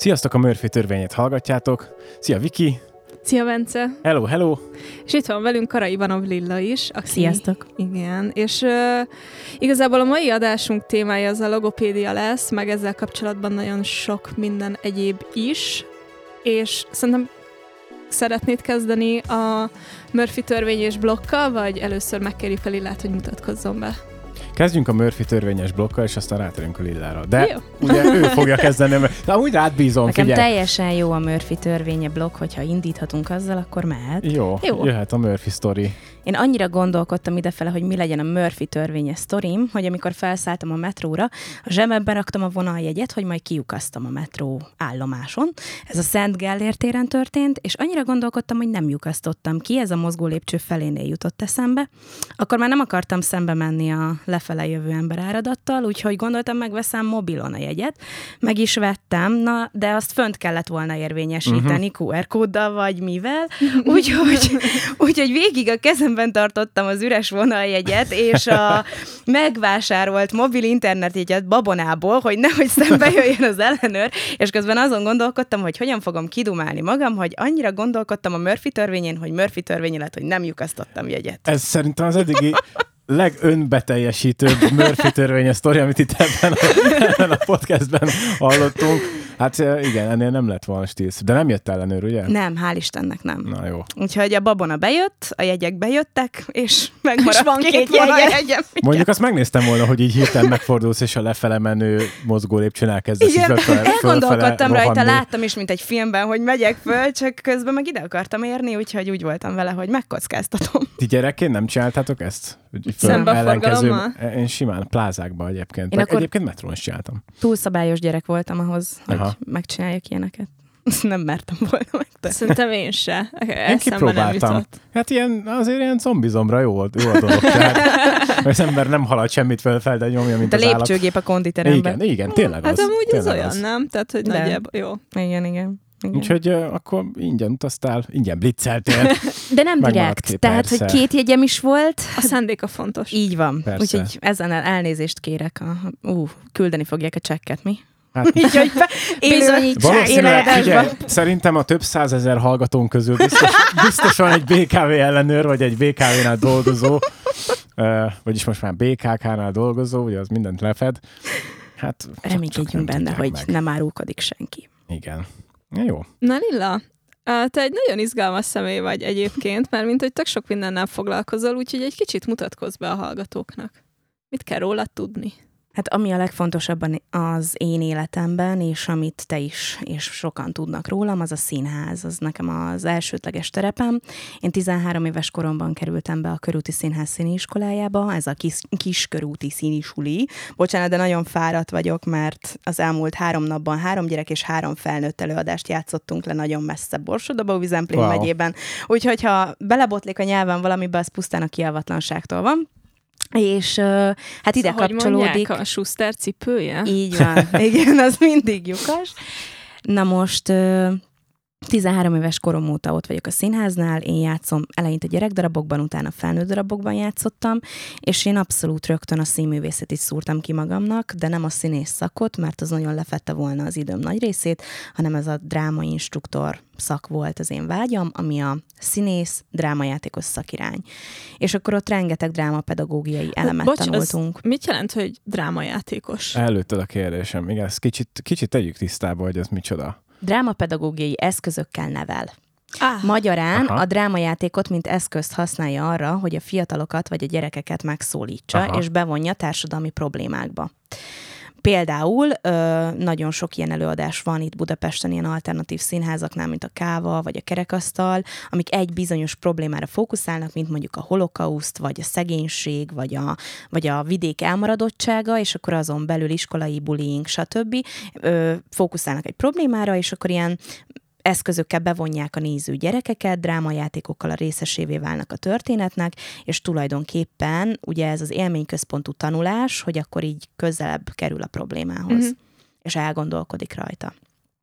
Sziasztok, a Murphy törvényét hallgatjátok. Szia Viki! Szia, Bence! Hello, hello! És itt van velünk Kara Ivanov Lilla is. Aki, Sziasztok! Igen, és uh, igazából a mai adásunk témája az a logopédia lesz, meg ezzel kapcsolatban nagyon sok minden egyéb is, és szerintem szeretnéd kezdeni a Murphy törvény és blokkal, vagy először megkéri fel Lillát, hogy mutatkozzon be? Kezdjünk a Murphy törvényes blokkal, és aztán rátérünk a Lillára. De jó. ugye ő fogja kezdeni, mert de amúgy rád bízom, Nekem figyelj. teljesen jó a Murphy törvénye blokk, hogyha indíthatunk azzal, akkor mehet. Jó, jó, jöhet a Murphy story. Én annyira gondolkodtam idefele, hogy mi legyen a Murphy törvényes sztorim, hogy amikor felszálltam a metróra, a zsebemben raktam a vonaljegyet, hogy majd kiukasztam a metró állomáson. Ez a Szent Gellért téren történt, és annyira gondolkodtam, hogy nem lyukasztottam ki, ez a mozgó lépcső felénél jutott eszembe. Akkor már nem akartam szembe menni a lefele jövő ember áradattal, úgyhogy gondoltam, megveszem mobilon a jegyet. Meg is vettem, na, de azt fönt kellett volna érvényesíteni uh-huh. QR kóddal vagy mivel, úgyhogy, úgyhogy végig a kezem kezemben tartottam az üres vonaljegyet, és a megvásárolt mobil internetjegyet babonából, hogy nehogy szembe jöjjön az ellenőr, és közben azon gondolkodtam, hogy hogyan fogom kidumálni magam, hogy annyira gondolkodtam a Murphy törvényén, hogy Murphy törvény lett, hogy nem lyukasztottam jegyet. Ez szerintem az eddigi legönbeteljesítőbb Murphy törvényes sztori, amit itt ebben a, ebben a podcastben hallottunk. Hát igen, ennél nem lett volna stílsz. De nem jött ellenőr, ugye? Nem, hál' Istennek nem. Na jó. Úgyhogy a babona bejött, a jegyek bejöttek, és megmaradt és van két, két jegy. jegyem. Mondjuk azt megnéztem volna, hogy így hirtelen megfordulsz, és a lefele menő mozgó lépcsőn elkezdesz Igen, fölfele, elgondolkodtam rajta, láttam is, mint egy filmben, hogy megyek föl, csak közben meg ide akartam érni, úgyhogy úgy voltam vele, hogy megkockáztatom. Ti gyerekként nem csináltátok ezt? Szembe ellenkező, Én simán plázákban egyébként. Én akkor egyébként metrón is csináltam. Túlszabályos gyerek voltam ahhoz, Aha. hogy megcsináljak ilyeneket. Nem mertem volna meg. Szerintem én se. Én kipróbáltam. Hát ilyen, azért ilyen zombizomra jó, jó a dolog. Tehát, az ember nem halad semmit fel, de nyomja, mint a az lépcsőgép állat. a konditeremben. Igen, igen, tényleg hát az. Hát amúgy ez olyan, az. nem? Tehát, hogy nagyjából jó. Igen, igen. Igen. Úgyhogy uh, akkor ingyen utaztál, ingyen blitzeltél. De nem direkt, tehát hogy két jegyem is volt. A szándéka fontos. Így van. Úgyhogy ezen elnézést kérek. A, ú, küldeni fogják a csekket, mi? Hát, Így, hogy bizonyítsák Szerintem a több százezer hallgatónk közül biztos, biztosan egy BKV ellenőr, vagy egy BKV-nál dolgozó, uh, vagyis most már BKK-nál dolgozó, ugye az mindent lefed. Hát, Reménykedjünk benne, hogy meg. nem árulkodik senki. Igen. Jó. Na Lilla, te egy nagyon izgalmas személy vagy egyébként, mert mint hogy tök sok mindennel foglalkozol, úgyhogy egy kicsit mutatkozz be a hallgatóknak. Mit kell róla tudni? Hát ami a legfontosabb az én életemben, és amit te is, és sokan tudnak rólam, az a színház. Az nekem az elsődleges terepem. Én 13 éves koromban kerültem be a Körúti Színház színiskolájába, ez a kis, kis körúti színisuli. Bocsánat, de nagyon fáradt vagyok, mert az elmúlt három napban három gyerek és három felnőtt előadást játszottunk le nagyon messze Borsodabó Vizemplén wow. megyében. Úgyhogy ha belebotlik a nyelven valamibe, az pusztán a kiavatlanságtól van. És uh, hát ide szóval, kapcsolódik... a Schuster cipője? Így van. Igen, az mindig lyukas. Na most uh, 13 éves korom óta ott vagyok a színháznál, én játszom eleinte gyerekdarabokban, utána felnőtt darabokban játszottam, és én abszolút rögtön a színművészetit szúrtam ki magamnak, de nem a színész szakot, mert az nagyon lefette volna az időm nagy részét, hanem ez a drámainstruktor szak volt az én vágyam, ami a színész, drámajátékos szakirány. És akkor ott rengeteg drámapedagógiai elemet Bocs, tanultunk. mit jelent, hogy drámajátékos? Előtted a kérdésem. Igen, ezt kicsit, kicsit tegyük tisztába, hogy ez micsoda drámapedagógiai eszközökkel nevel. Ah. Magyarán Aha. a drámajátékot, mint eszközt használja arra, hogy a fiatalokat vagy a gyerekeket megszólítsa, Aha. és bevonja társadalmi problémákba. Például ö, nagyon sok ilyen előadás van itt Budapesten, ilyen alternatív színházaknál, mint a Káva vagy a Kerekasztal, amik egy bizonyos problémára fókuszálnak, mint mondjuk a holokauszt, vagy a szegénység, vagy a, vagy a vidék elmaradottsága, és akkor azon belül iskolai bullying, stb. Ö, fókuszálnak egy problémára, és akkor ilyen eszközökkel bevonják a néző gyerekeket, drámajátékokkal a részesévé válnak a történetnek, és tulajdonképpen ugye ez az élményközpontú tanulás, hogy akkor így közelebb kerül a problémához, mm-hmm. és elgondolkodik rajta.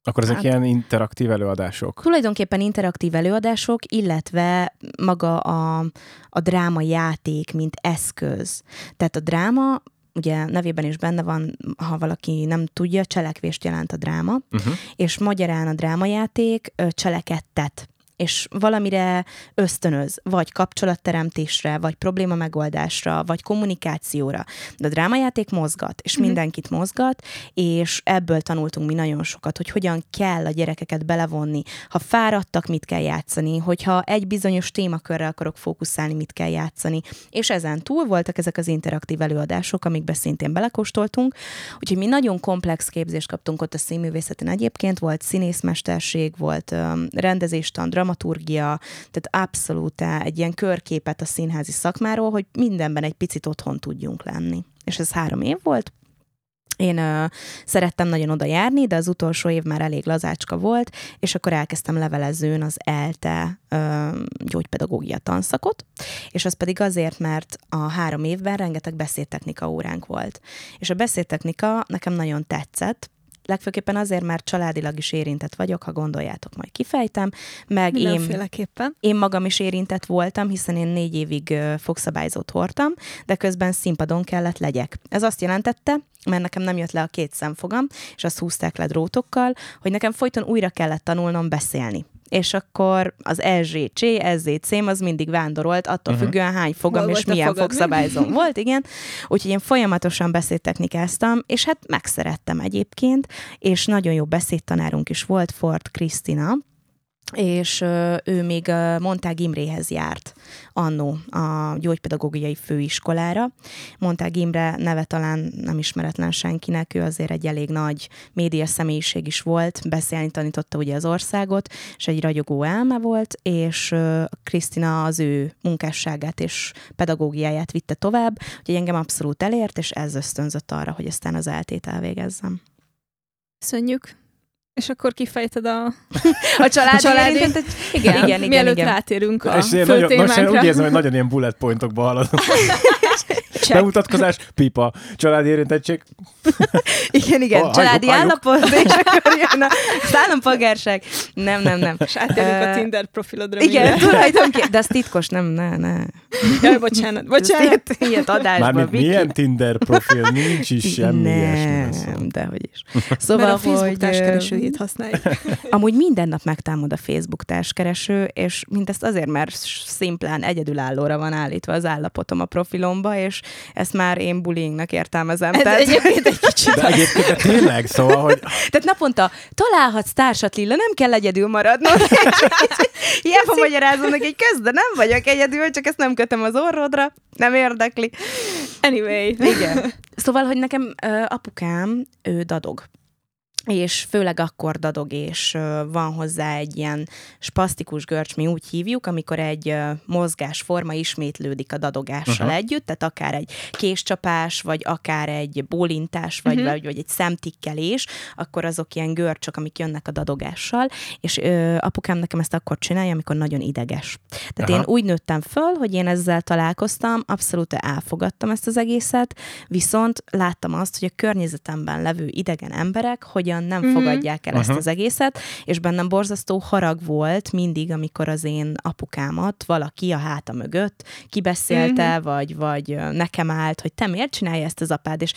Akkor ezek hát, ilyen interaktív előadások? Tulajdonképpen interaktív előadások, illetve maga a, a dráma játék, mint eszköz. Tehát a dráma ugye nevében is benne van, ha valaki nem tudja, cselekvést jelent a dráma, Uh-huh. és magyarán a drámajáték cselekedtet és valamire ösztönöz, vagy kapcsolatteremtésre, vagy probléma megoldásra, vagy kommunikációra. De a drámajáték mozgat, és Mhm. mindenkit mozgat, és ebből tanultunk mi nagyon sokat, hogy hogyan kell a gyerekeket belevonni. Ha fáradtak, mit kell játszani, hogyha egy bizonyos témakörre akarok fókuszálni, mit kell játszani. És ezen túl voltak ezek az interaktív előadások, amikbe szintén belekóstoltunk, úgyhogy mi nagyon komplex képzést kaptunk ott a színművészetén egyébként, volt színészmesterség, volt um, rendezéstan, dramaturgia, tehát abszolút egy ilyen körképet a színházi szakmáról, hogy mindenben egy picit otthon tudjunk lenni. És ez három év volt, én ö, szerettem nagyon oda járni, de az utolsó év már elég lazácska volt, és akkor elkezdtem levelezőn az ELTE ö, gyógypedagógia tanszakot, és az pedig azért, mert a három évben rengeteg beszédtechnika óránk volt. És a beszédtechnika nekem nagyon tetszett, legfőképpen azért, mert családilag is érintett vagyok, ha gondoljátok, majd kifejtem, meg én én magam is érintett voltam, hiszen én négy évig fogszabályzót hordtam, de közben színpadon kellett legyek. Ez azt jelentette, mert nekem nem jött le a két szemfogam, és azt húzták le drótokkal, hogy nekem folyton újra kellett tanulnom beszélni. És akkor az SZC, SZC az mindig vándorolt, attól uh-huh. függően hány fogam Hol és milyen fogad, fogszabályzom volt, igen. Úgyhogy én folyamatosan beszédtechnikáztam, és hát megszerettem egyébként, és nagyon jó beszédtanárunk is volt, Ford Krisztina, és ő még Montág Imréhez járt annó a gyógypedagógiai főiskolára. Montág Imre neve talán nem ismeretlen senkinek, ő azért egy elég nagy média személyiség is volt, beszélni tanította ugye az országot, és egy ragyogó elme volt, és Krisztina az ő munkásságát és pedagógiáját vitte tovább, úgyhogy engem abszolút elért, és ez ösztönzött arra, hogy aztán az eltét elvégezzem. Köszönjük. És akkor kifejted a, A család, családi- érintett, igen, igen, igen, mielőtt igen. rátérünk a És fő nagyon, most én témánkra. úgy érzem, hogy nagyon ilyen bullet pointokba haladunk. Check. Bemutatkozás, pipa, családi érintettség. Igen, igen, Oh, családi állapot, és akkor jön a az állampolgárság. Nem, nem, nem. És átérünk a Ö, Tinder profilodra. Igen, mindjárt. tulajdonképpen, de az titkos, nem, ne, ne. Jaj, bocsánat, bocsánat. Ilyet, ilyet adásban. Mármint Viki. milyen Tinder profil, nincs is semmi ilyesmi. szó. Nem, dehogy is. Mert Szóval, a Facebook hogy, társkeresőjét használjuk. amúgy minden nap megtámad a Facebook társkereső, és mindezt azért, mert szimplán egyedülállóra van állítva az állapotom a profilomba, és ezt már én bullyingnak értelmezem. Ez Tehát, egyébként egy kicsit De egyébként de tényleg, szóval, hogy tehát naponta találhatsz társat, Lilla, nem kell egyedül maradnod. Hiába magyarázom neki, hogy közben nem vagyok egyedül, csak ezt nem kötöm az orrodra, nem érdekli. Anyway. Igen. Szóval, hogy nekem ö, apukám, ő dadog. És főleg akkor dadog, és van hozzá egy ilyen spasztikus görcs, mi úgy hívjuk, amikor egy mozgásforma ismétlődik a dadogással uh-huh. együtt, tehát akár egy késcsapás, vagy akár egy bólintás, vagy, uh-huh. vagy, vagy egy szemtikkelés, akkor azok ilyen görcsök, amik jönnek a dadogással, és ö, apukám nekem ezt akkor csinálja, amikor nagyon ideges. Tehát Aha. én úgy nőttem föl, hogy én ezzel találkoztam, abszolút elfogadtam ezt az egészet, viszont láttam azt, hogy a környezetemben levő idegen emberek hogyan nem Mhm. fogadják el ezt Aha. az egészet, és bennem borzasztó harag volt mindig, amikor az én apukámat valaki a háta mögött kibeszélte, vagy, vagy ö, nekem állt, hogy te miért csinálja ezt az apád, és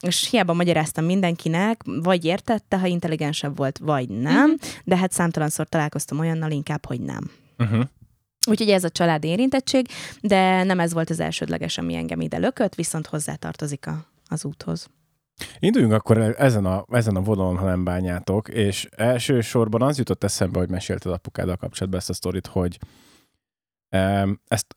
és hiába magyaráztam mindenkinek, vagy értette, ha intelligensebb volt, vagy nem, Mhm. de hát számtalanszor találkoztam olyannal inkább, hogy nem. uh-huh. Úgyhogy ez a családi érintettség, de nem ez volt az elsődleges, ami engem ide lökött, viszont hozzátartozik a, az úthoz. Induljunk akkor ezen a, ezen a vonalon, ha nem bánjátok, és elsősorban az jutott eszembe, hogy mesélted apukáddal kapcsolatban ezt a sztorit, hogy ezt,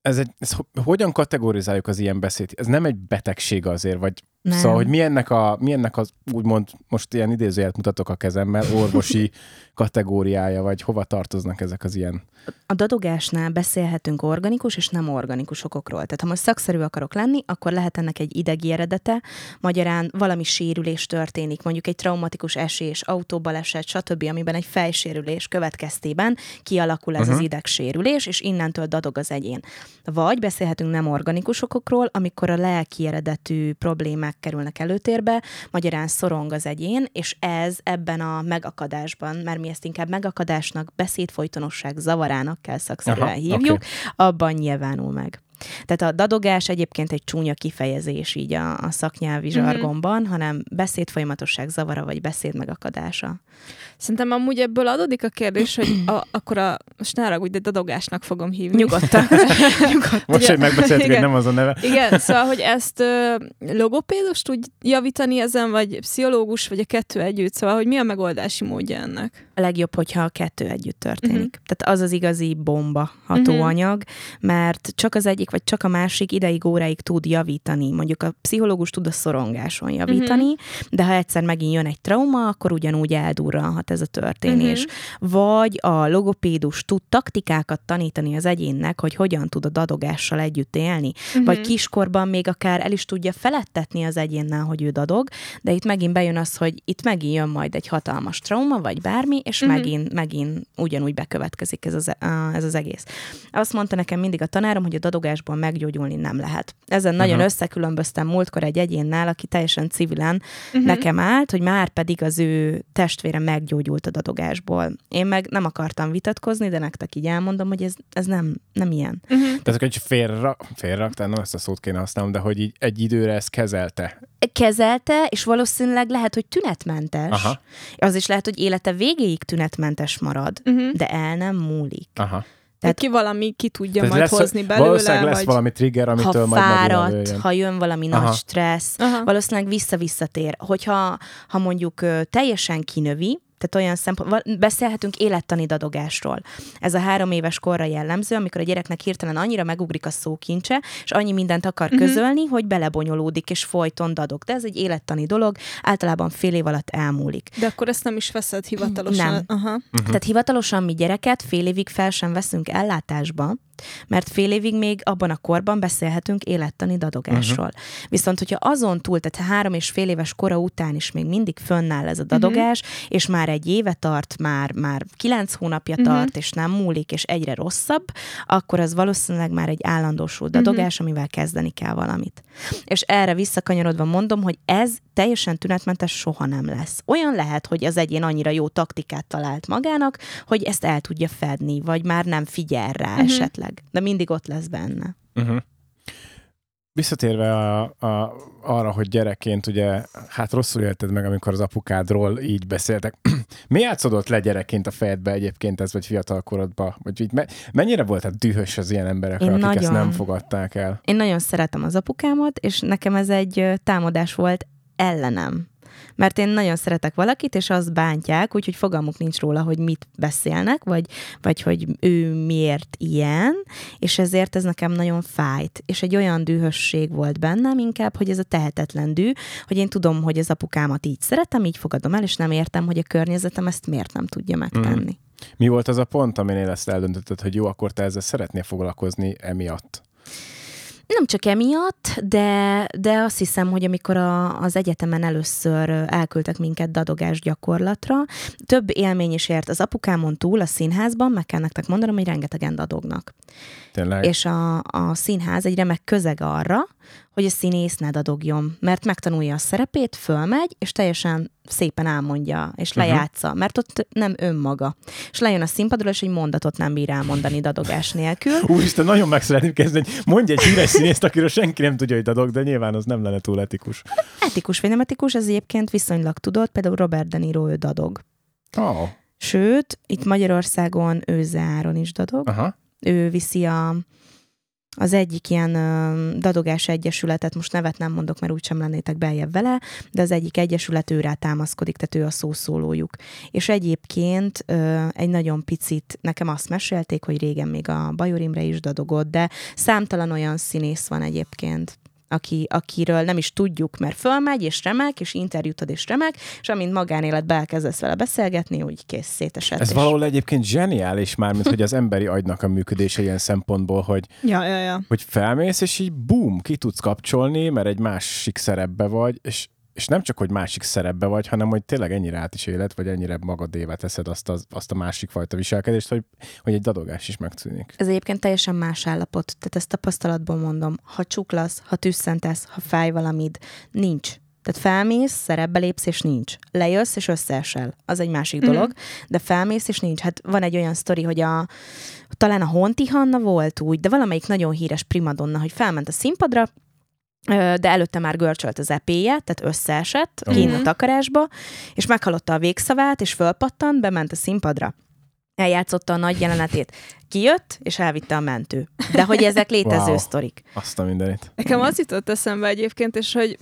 ez egy, ez, ho- hogyan kategorizáljuk az ilyen beszéd? Ez nem egy betegség azért, vagy Nem. Szóval, hogy milyennek, a, milyennek az, úgymond, most ilyen idézőjelet mutatok a kezemmel, orvosi kategóriája, vagy hova tartoznak ezek az ilyen? A dadogásnál beszélhetünk organikus és nem organikus okokról. Tehát ha most szakszerű akarok lenni, akkor lehet ennek egy idegi eredete, magyarán valami sérülés történik, mondjuk egy traumatikus esés, autóbaleset, stb., amiben egy fejsérülés következtében kialakul ez uh-huh. az Mhm. idegsérülés, és innentől dadog az egyén. Vagy beszélhetünk nem organikus okokról, amikor a lelki eredetű problémák kerülnek előtérbe, magyarán szorong az egyén, és ez ebben a megakadásban, mert mi ezt inkább megakadásnak, beszédfolytonosság zavarának kell szakszerűen Aha, hívjuk, oké. abban nyilvánul meg. Tehát a dadogás egyébként egy csúnya kifejezés így a, a szaknyelvi Mhm. zsargonban, hanem beszédfolyamatosság zavara vagy beszéd megakadása. Szerintem amúgy ebből adódik a kérdés, hogy a, akkor a, most ne haragudj, de dadogásnak fogom hívni. Nyugodtan. Nyugodtan. Most, hogy megbeszéltük, hogy nem az a neve. Igen, szóval, hogy ezt ö, logopédus tud javítani ezen, vagy pszichológus, vagy a kettő együtt, szóval, hogy mi a megoldási módja ennek? A legjobb, hogyha a kettő együtt történik. Mhm. Tehát az az igazi bomba hatóanyag, mert csak az egyik, vagy csak a másik ideig, óráig tud javítani. Mondjuk a pszichológus tud a szorongáson javítani, de ha egyszer megint jön egy trauma, akkor ugyanúgy eldurranhat ez a történés. Vagy a logopédus tud taktikákat tanítani az egyénnek, hogy hogyan tud a dadogással együtt élni. Vagy kiskorban még akár el is tudja felettetni az egyénnel, hogy ő dadog, de itt megint bejön az, hogy itt megint jön majd egy hatalmas trauma, vagy bármi, és Mhm. megint, megint ugyanúgy bekövetkezik ez az, ez az egész. Azt mondta nekem mindig a tanárom, hogy a dadogásból meggyógyulni nem lehet. Ezen nagyon Aha. összekülönböztem múltkor egy egyénnel, aki teljesen civilen Mhm. nekem állt, hogy már pedig az ő testvére meggyógyult a dadogásból. Én meg nem akartam vitatkozni, de nektek így elmondom, hogy ez, ez nem, nem ilyen. Tehát, hogy félre, félraktál, nem ezt a szót kéne használnom, de hogy így egy időre ezt kezelte. kezelte, és valószínűleg lehet, hogy tünetmentes. Aha. Az is lehet, hogy élete végéig tünetmentes marad, Uh-huh. de el nem múlik. Aha. Tehát ki valami ki tudja Tehát majd lesz, hozni belőle, valószínűleg lesz vagy... valami trigger, amitől ha majd fáradt, ha jön valami Aha. nagy stressz, Aha. valószínűleg vissza-visszatér. Hogyha ha mondjuk teljesen kinövi, tehát olyan szempont, beszélhetünk élettani dadogásról. Ez a három éves korra jellemző, amikor a gyereknek hirtelen annyira megugrik a szókincse, és annyi mindent akar uh-huh. közölni, hogy belebonyolódik, és folyton dadog. De ez egy élettani dolog, általában fél év alatt elmúlik. De akkor ezt nem is veszed hivatalosan. Nem. Aha. Mhm. Tehát hivatalosan mi gyereket fél évig fel sem veszünk ellátásba, mert fél évig még abban a korban beszélhetünk élettani dadogásról. Uh-huh. Viszont, hogyha azon túl, tehát három és fél éves kora után is még mindig fönnáll ez a dadogás, uh-huh. és már egy éve tart, már, már kilenc hónapja Mhm. uh-huh. tart, és nem múlik, és egyre rosszabb, akkor az valószínűleg már egy állandósult dadogás, uh-huh. amivel kezdeni kell valamit. És erre visszakanyarodva mondom, hogy ez teljesen tünetmentes soha nem lesz. Olyan lehet, hogy az egyén annyira jó taktikát talált magának, hogy ezt el tudja fedni, vagy már nem figyel rá uh-huh. esetleg. De mindig ott lesz benne. Uh-huh. Visszatérve a, a, arra, hogy gyerekként ugye, hát rosszul élted meg, amikor az apukádról így beszéltek. Mi játszodott le gyerekként a fejedbe egyébként ez, vagy fiatal korodban? Vagy így me- mennyire voltál dühös az ilyen emberekre, Én akik ezt nagyon. nem fogadták el? Én nagyon szeretem az apukámat, és nekem ez egy támadás volt ellenem. Mert én nagyon szeretek valakit, és azt bántják, úgyhogy fogalmuk nincs róla, hogy mit beszélnek, vagy, vagy hogy ő miért ilyen, és ezért ez nekem nagyon fájt. És egy olyan dühösség volt bennem inkább, hogy ez a tehetetlen dű, hogy én tudom, hogy az apukámat így szeretem, így fogadom el, és nem értem, hogy a környezetem ezt miért nem tudja megtenni. Mi volt az a pont, aminél ezt eldöntötted, hogy jó, akkor te ezzel szeretnél foglalkozni emiatt? Nem csak emiatt, de, de azt hiszem, hogy amikor a, az egyetemen először elküldtek minket dadogás gyakorlatra, több élmény is ért az apukámon túl a színházban, meg kell nektek mondanom, hogy rengetegen dadognak. Tényleg? És a, a színház egy remek közeg arra, hogy a színész ne dadogjon, mert megtanulja a szerepét, fölmegy, és teljesen szépen elmondja, és Mhm. lejátsza, uh-huh. mert ott nem önmaga. És lejön a színpadról, és egy mondatot nem bír elmondani dadogás nélkül. Úristen, nagyon meg szeretném kezdeni, hogy mondj egy híres színészt, akiről senki nem tudja, hogy dadog, de nyilván az nem lenne túl etikus. Etikus vagy nem etikus, ez egyébként viszonylag tudott, például Robert De Niro ő dadog. Oh. Sőt, itt Magyarországon Őze Áron is dadog. Aha. Ő viszi a, az egyik ilyen ö, dadogás egyesületet, most nevet nem mondok, mert úgysem lennétek beljebb vele, de az egyik egyesület őrá támaszkodik, tehát ő a szószólójuk. És egyébként ö, egy nagyon picit, nekem azt mesélték, hogy régen még a Bajor Imre is dadogott, de számtalan olyan színész van egyébként, aki, akiről nem is tudjuk, mert fölmegy, és remek, és interjút ad, és remek, és amint magánéletbe elkezdesz vele beszélgetni, úgy kész szétesett. Ez és- valahol egyébként zseniális már, mint hogy az emberi agynak a működése ilyen szempontból, hogy, Ja, ja, ja. hogy felmész, és így bum, ki tudsz kapcsolni, mert egy másik szerepbe vagy, és, és nem csak, hogy másik szerepbe vagy, hanem hogy tényleg ennyire át is élet, vagy ennyire magadévá teszed azt, az, azt a másik fajta viselkedést, hogy, hogy egy dadogás is megszűnik. Ez egyébként teljesen más állapot, tehát ezt tapasztalatból mondom. Ha csuklasz, ha tüsszentesz, ha fáj valamid, nincs. Tehát felmész, szerepbe lépsz, és nincs. Lejössz, és összeesel. Az egy másik mm. dolog. De felmész, és nincs. Hát van egy olyan sztori, hogy a, talán a Honti Hanna volt úgy, de valamelyik nagyon híres primadonna, hogy felment a színpadra, de előtte már görcsölt az epéje, tehát összeesett uh-huh. kint a takarásba, és meghallotta a végszavát, és fölpattant, bement a színpadra. Eljátszotta a nagy jelenetét. Kijött, és elvitte a mentő. De hogy ezek létező wow. sztorik. Azt a mindenit. Nekem az jutott eszembe egyébként, és hogy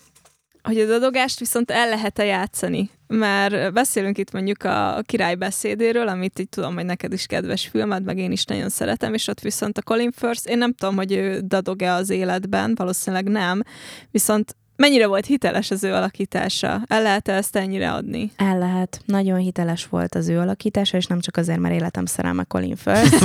hogy a dadogást viszont el lehet-e játszani. Mert beszélünk itt mondjuk a király beszédéről, amit így tudom, hogy neked is kedves filmed, meg én is nagyon szeretem, és ott viszont a Colin Firth, én nem tudom, hogy ő dadog-e az életben, valószínűleg nem, viszont Mennyire volt hiteles az ő alakítása? El lehet -e ezt ennyire adni? El lehet. Nagyon hiteles volt az ő alakítása, és nem csak azért, mert életem szerelme Colin Firth,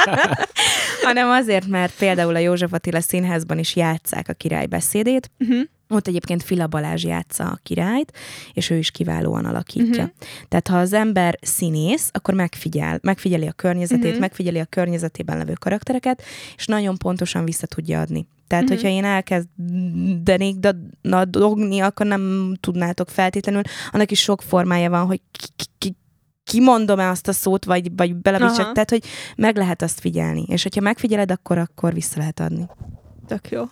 hanem azért, mert például a József Attila Színházban is játszák a király beszédét, uh-huh ott egyébként Fila Balázs játsza a királyt, és ő is kiválóan alakítja. Uh-huh. Tehát ha az ember színész, akkor megfigyel, megfigyeli a környezetét, uh-huh. megfigyeli a környezetében levő karaktereket, és nagyon pontosan vissza tudja adni. Tehát, uh-huh. hogyha én elkezdenék dogni, akkor nem tudnátok feltétlenül. Annak is sok formája van, hogy ki, ki, kimondom-e azt a szót, vagy, vagy belevicsak. Tehát, hogy meg lehet azt figyelni. És hogyha megfigyeled, akkor, akkor vissza lehet adni. Tök jó.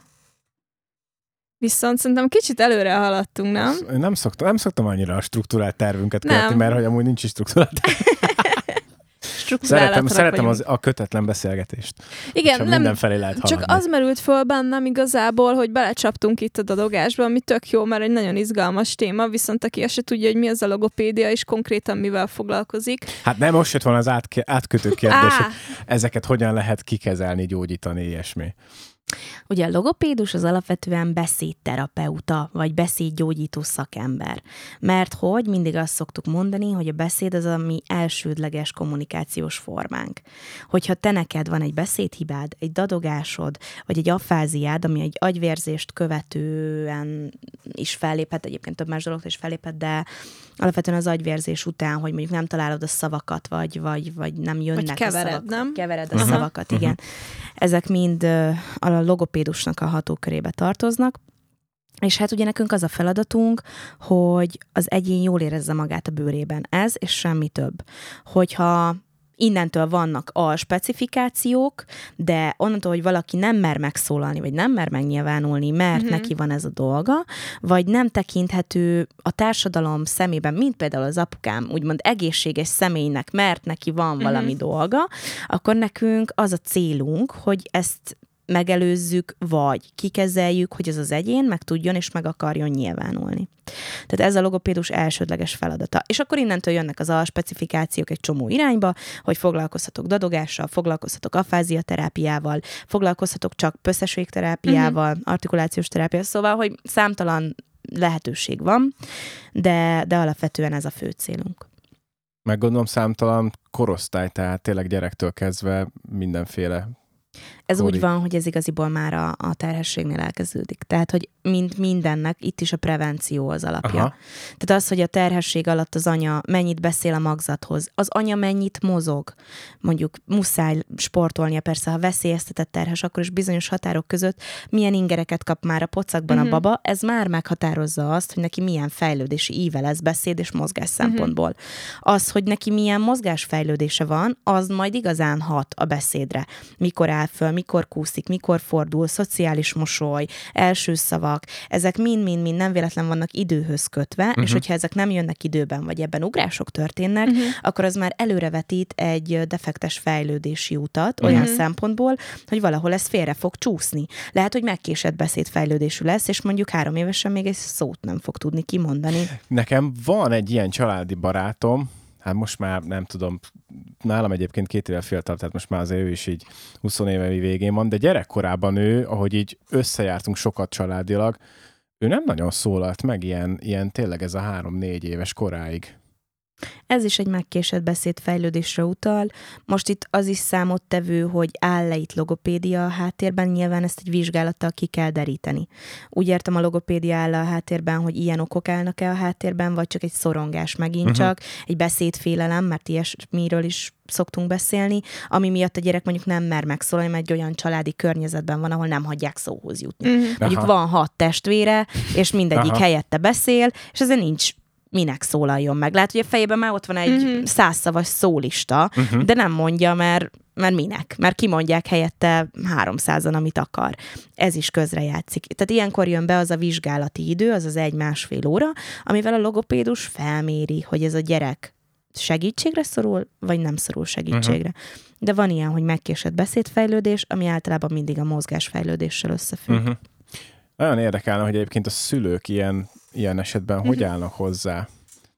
Viszont szerintem kicsit előre haladtunk, nem? Azt, nem, szoktam, nem szoktam annyira a struktúrált tervünket követni, mert hogy amúgy nincs is struktúrált Szeretem, szeretem az, a kötetlen beszélgetést. Igen, nem, mindenfelé lehet Csak az merült föl bennem igazából, hogy belecsaptunk itt a dadogásba, ami tök jó, mert egy nagyon izgalmas téma, viszont aki azt se tudja, hogy mi az a logopédia, és konkrétan mivel foglalkozik. Hát nem, most jött volna az átke- átkötő kérdés, hogy ezeket hogyan lehet kikezelni, gyógyítani, ilyesmi. Ugye a logopédus az alapvetően beszédterapeuta, vagy beszédgyógyító szakember. Mert hogy mindig azt szoktuk mondani, hogy a beszéd az a mi elsődleges kommunikációs formánk. Hogyha te neked van egy beszédhibád, egy dadogásod, vagy egy afáziád, ami egy agyvérzést követően is felléphet, egyébként több más dolog is felléphet, de alapvetően az agyvérzés után, hogy mondjuk nem találod a szavakat, vagy, vagy, vagy nem jönnek vagy kevered, a szavak. nem? Kevered a uh-huh. szavakat, uh-huh. igen. Ezek mind a logopédusnak a hatókörébe tartoznak. És hát ugye nekünk az a feladatunk, hogy az egyén jól érezze magát a bőrében. Ez és semmi több. Hogyha innentől vannak a specifikációk, de onnantól, hogy valaki nem mer megszólalni, vagy nem mer megnyilvánulni, mert uh-huh. neki van ez a dolga, vagy nem tekinthető a társadalom szemében, mint például az apukám, úgymond egészséges személynek, mert neki van uh-huh. valami dolga, akkor nekünk az a célunk, hogy ezt megelőzzük, vagy kikezeljük, hogy ez az egyén meg tudjon és meg akarjon nyilvánulni. Tehát ez a logopédus elsődleges feladata. És akkor innentől jönnek az specifikációk egy csomó irányba, hogy foglalkozhatok dadogással, foglalkozhatok afáziaterápiával, foglalkozhatok csak pösszességterápiával, uh-huh. artikulációs terápiával, szóval, hogy számtalan lehetőség van, de, de alapvetően ez a fő célunk. Meggondolom számtalan korosztály, tehát tényleg gyerektől kezdve mindenféle ez Kori. úgy van, hogy ez igaziból már a, a terhességnél elkezdődik. Tehát, hogy mint mindennek, itt is a prevenció az alapja. Aha. Tehát az, hogy a terhesség alatt az anya mennyit beszél a magzathoz, az anya mennyit mozog. Mondjuk muszáj sportolnia, persze, ha veszélyeztetett terhes, akkor is bizonyos határok között milyen ingereket kap már a pocakban uh-huh. a mhm. baba, ez már meghatározza azt, hogy neki milyen fejlődési íve lesz beszéd és mozgás uh-huh. szempontból. Az, hogy neki milyen mozgásfejlődése van, az majd igazán hat a beszédre. Mikor áll föl, mikor kúszik, mikor fordul, szociális mosoly, első szavak, ezek mind-mind-mind nem véletlen vannak időhöz kötve, uh-huh. és mhm. hogyha ezek nem jönnek időben, vagy ebben ugrások történnek, uh-huh. akkor az már előrevetít egy defektes fejlődési utat olyan uh-huh. szempontból, hogy valahol ez félre fog csúszni. Lehet, hogy megkésett beszédfejlődésű lesz, és mondjuk három évesen még egy szót nem fog tudni kimondani. Nekem van egy ilyen családi barátom, hát most már nem tudom, nálam egyébként két éve fiatal, tehát most már az ő is így 20 éve végén van, de gyerekkorában ő, ahogy így összejártunk sokat családilag, ő nem nagyon szólalt meg ilyen, ilyen tényleg ez a három-négy éves koráig. Ez is egy megkésett beszédfejlődésre utal. Most itt az is számottevő, hogy áll-e itt logopédia a háttérben, nyilván ezt egy vizsgálattal ki kell deríteni. Úgy értem a logopédia áll a háttérben, hogy ilyen okok állnak-e a háttérben, vagy csak egy szorongás megint uh-huh. csak, egy beszédfélelem, mert ilyesmiről is szoktunk beszélni, ami miatt a gyerek mondjuk nem mer megszólalni, mert egy olyan családi környezetben van, ahol nem hagyják szóhoz jutni. Uh-huh. Mondjuk Aha. van hat testvére, és mindegyik Aha. helyette beszél, és ezért nincs minek szólaljon meg. Lehet, hogy a fejében már ott van egy uh-huh. százszavas szólista, uh-huh. de nem mondja, mert, mert minek? Mert kimondják helyette háromszázan, amit akar. Ez is közrejátszik. Tehát ilyenkor jön be az a vizsgálati idő, az az egy-másfél óra, amivel a logopédus felméri, hogy ez a gyerek segítségre szorul, vagy nem szorul segítségre. Uh-huh. De van ilyen, hogy megkésett beszédfejlődés, ami általában mindig a mozgásfejlődéssel összefügg. Uh-huh. Nagyon érdekelne, hogy egyébként a szülők ilyen, ilyen esetben uh-huh. hogy állnak hozzá.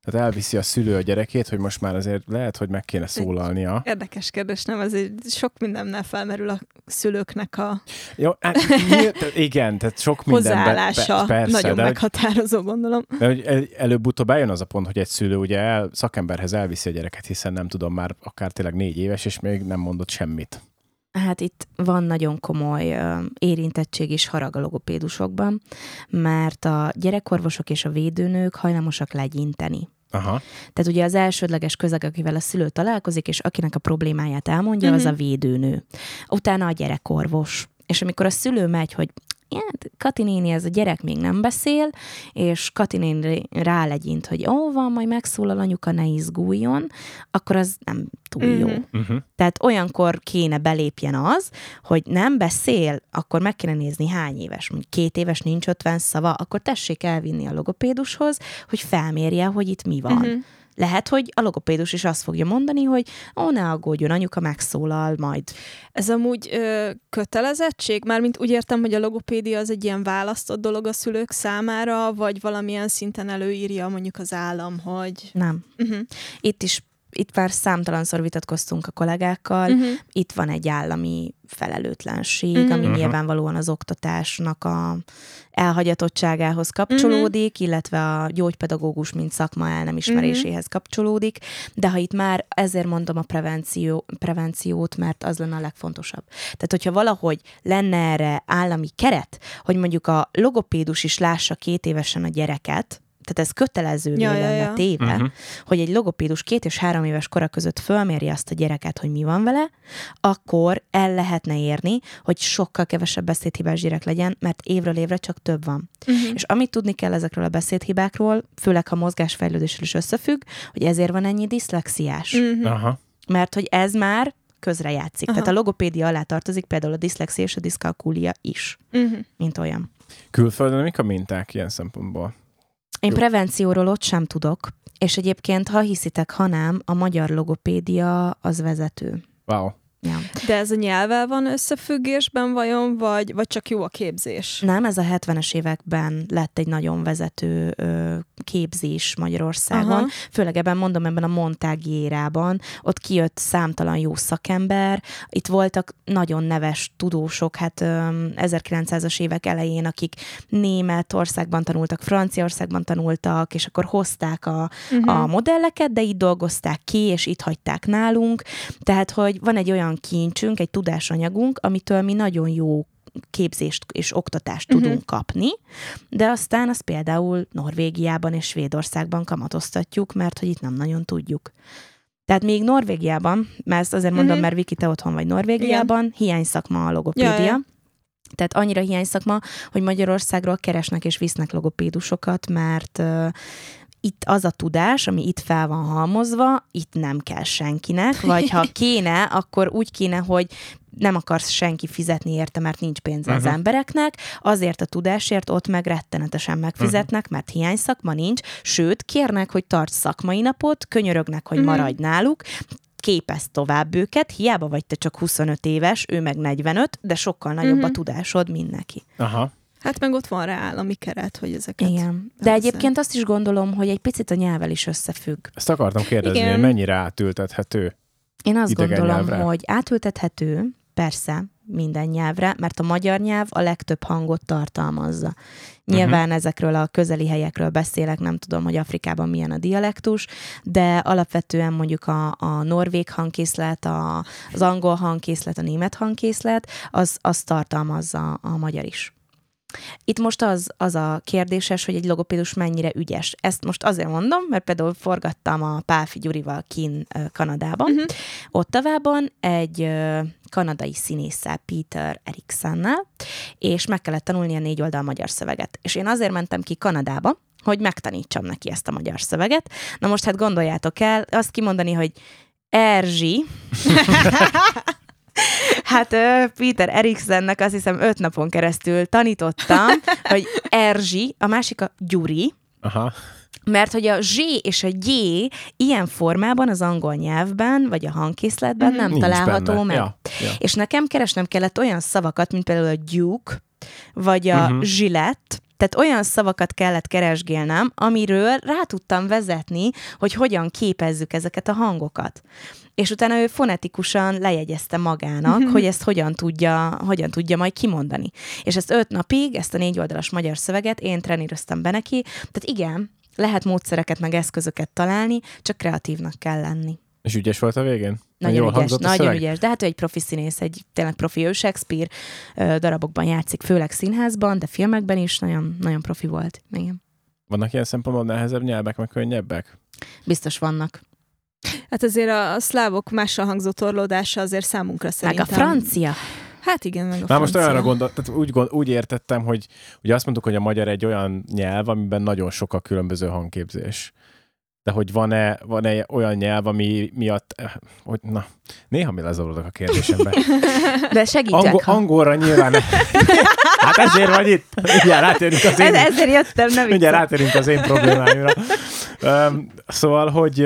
Tehát elviszi a szülő a gyerekét, hogy most már azért lehet, hogy meg kéne szólalnia. Érdekes kérdés, nem? Egy sok mindennel felmerül a szülőknek a Jó, hát, igen, tehát sok minden hozzáállása be, persze, nagyon de, meghatározó, gondolom. De hogy előbb-utóbb eljön az a pont, hogy egy szülő ugye el, szakemberhez elviszi a gyereket, hiszen nem tudom, már akár tényleg négy éves, és még nem mondott semmit. Hát itt van nagyon komoly érintettség és harag a logopédusokban, mert a gyerekorvosok és a védőnők hajlamosak legyinteni. Aha. Tehát ugye az elsődleges közeg, akivel a szülő találkozik, és akinek a problémáját elmondja, uh-huh. az a védőnő. Utána a gyerekorvos. És amikor a szülő megy, hogy hát Kati néni, ez a gyerek még nem beszél, és Kati néni rálegyint, hogy ó, van, majd megszólal anyuka, ne izguljon, akkor az nem túl jó. Uh-huh. Tehát olyankor kéne belépjen az, hogy nem beszél, akkor meg kéne nézni hány éves, mondjuk két éves, nincs ötven szava, akkor tessék elvinni a logopédushoz, hogy felmérje, hogy itt mi van. Uh-huh. Lehet, hogy a logopédus is azt fogja mondani, hogy ó, ne aggódjon, anyuka megszólal majd. Ez amúgy ö, kötelezettség? Mármint úgy értem, hogy a logopédia az egy ilyen választott dolog a szülők számára, vagy valamilyen szinten előírja mondjuk az állam, hogy... Nem. Uh-huh. Itt is itt már számtalanszor vitatkoztunk a kollégákkal, uh-huh. itt van egy állami felelőtlenség, uh-huh. ami uh-huh. nyilvánvalóan az oktatásnak a elhagyatottságához kapcsolódik, uh-huh. illetve a gyógypedagógus, mint szakma el nem ismeréséhez uh-huh. kapcsolódik, de ha itt már ezért mondom a prevenció, prevenciót, mert az lenne a legfontosabb. Tehát, hogyha valahogy lenne erre állami keret, hogy mondjuk a logopédus is lássa két évesen a gyereket, tehát ez kötelező ja, lenne ja, ja. téve, uh-huh. hogy egy logopédus két és három éves kora között fölmérje azt a gyereket, hogy mi van vele, akkor el lehetne érni, hogy sokkal kevesebb beszédhibás gyerek legyen, mert évről évre csak több van. Uh-huh. És amit tudni kell ezekről a beszédhibákról, főleg ha mozgásfejlődéssel is összefügg, hogy ezért van ennyi diszlexiás. Uh-huh. Aha. Mert hogy ez már közrejátszik. Aha. Tehát a logopédia alá tartozik például a diszlexia és a diszkalkúlia is, uh-huh. mint olyan. Külföldön mik a minták ilyen szempontból? Én prevencióról ott sem tudok, és egyébként, ha hiszitek, ha nem, a magyar logopédia az vezető. Wow. Ja. De ez a nyelvvel van összefüggésben vajon, vagy, vagy csak jó a képzés? Nem, ez a 70-es években lett egy nagyon vezető ö, képzés Magyarországon. Aha. Főleg ebben mondom, ebben a Montági érában. Ott kijött számtalan jó szakember. Itt voltak nagyon neves tudósok, hát ö, 1900-as évek elején, akik Németországban tanultak, Franciaországban tanultak, és akkor hozták a, uh-huh. a modelleket, de itt dolgozták ki, és itt hagyták nálunk. Tehát, hogy van egy olyan olyan kincsünk, egy tudásanyagunk, amitől mi nagyon jó képzést és oktatást uh-huh. tudunk kapni, de aztán azt például Norvégiában és Svédországban kamatoztatjuk, mert hogy itt nem nagyon tudjuk. Tehát még Norvégiában, mert ezt azért mondom, uh-huh. mert Viki, te otthon vagy Norvégiában, Igen. hiány szakma a logopédia. Ja, ja. Tehát annyira hiány szakma, hogy Magyarországról keresnek és visznek logopédusokat, mert itt az a tudás, ami itt fel van halmozva, itt nem kell senkinek, vagy ha kéne, akkor úgy kéne, hogy nem akarsz senki fizetni érte, mert nincs pénze uh-huh. az embereknek, azért a tudásért ott meg rettenetesen megfizetnek, uh-huh. mert hiány szakma nincs, sőt, kérnek, hogy tarts szakmai napot, könyörögnek, hogy uh-huh. maradj náluk, képez tovább őket, hiába vagy te csak 25 éves, ő meg 45, de sokkal nagyobb uh-huh. a tudásod, mint neki. Aha. Hát meg ott van rá állami keret, hogy ezeket... Igen. De egyébként azt is gondolom, hogy egy picit a nyelvel is összefügg. Ezt akartam kérdezni, Igen. hogy mennyire átültethető Én azt gondolom, nyelvre. hogy átültethető, persze, minden nyelvre, mert a magyar nyelv a legtöbb hangot tartalmazza. Nyilván uh-huh. ezekről a közeli helyekről beszélek, nem tudom, hogy Afrikában milyen a dialektus, de alapvetően mondjuk a, a norvég hangkészlet, a, az angol hangkészlet, a német hangkészlet, az, az tartalmazza a magyar is. Itt most az, az a kérdéses, hogy egy logopédus mennyire ügyes. Ezt most azért mondom, mert például forgattam a Pálfi Gyurival kin Kanadában. Uh-huh. Ottavában egy kanadai színésszel, Peter Eriksonnel, és meg kellett tanulni a négy oldal magyar szöveget. És én azért mentem ki Kanadába, hogy megtanítsam neki ezt a magyar szöveget. Na most hát gondoljátok el, azt kimondani, hogy Erzsi, Hát Peter Eriksennek azt hiszem öt napon keresztül tanítottam, hogy Erzsi, a másik a Gyuri, Aha. Mert hogy a Z és a G ilyen formában az angol nyelvben, vagy a hangkészletben mm-hmm. nem Nincs található benne. meg. Ja, ja. És nekem keresnem kellett olyan szavakat, mint például a Duke, vagy a uh-huh. Gillette, tehát olyan szavakat kellett keresgélnem, amiről rá tudtam vezetni, hogy hogyan képezzük ezeket a hangokat. És utána ő fonetikusan lejegyezte magának, mhm. hogy ezt hogyan tudja, hogyan tudja majd kimondani. És ezt öt napig, ezt a négy oldalas magyar szöveget én treníroztam be neki. Tehát igen, lehet módszereket meg eszközöket találni, csak kreatívnak kell lenni. És ügyes volt a végén? Nagyon Jól ügyes, nagyon szöveg? ügyes. De hát ő egy profi színész, egy tényleg profi, ő Shakespeare darabokban játszik, főleg színházban, de filmekben is nagyon, nagyon profi volt. Igen. Vannak ilyen szempontból nehezebb nyelvek, meg könnyebbek? Biztos vannak. Hát azért a, a szlávok mással hangzó torlódása azért számunkra szerintem. Meg a francia. Hát igen, meg a Már most olyanra gondol, tehát úgy, gond, úgy értettem, hogy ugye azt mondtuk, hogy a magyar egy olyan nyelv, amiben nagyon sok a különböző hangképzés de hogy van-e, van-e olyan nyelv, ami miatt, eh, hogy na, néha mi lezavarodok a kérdésemben. De segítsek, Angol, ha... Angolra nyilván. hát ezért vagy itt. Ugye rátérünk az én... ezért jöttem, nem Ugye rátérünk az én problémáimra. Um, szóval, hogy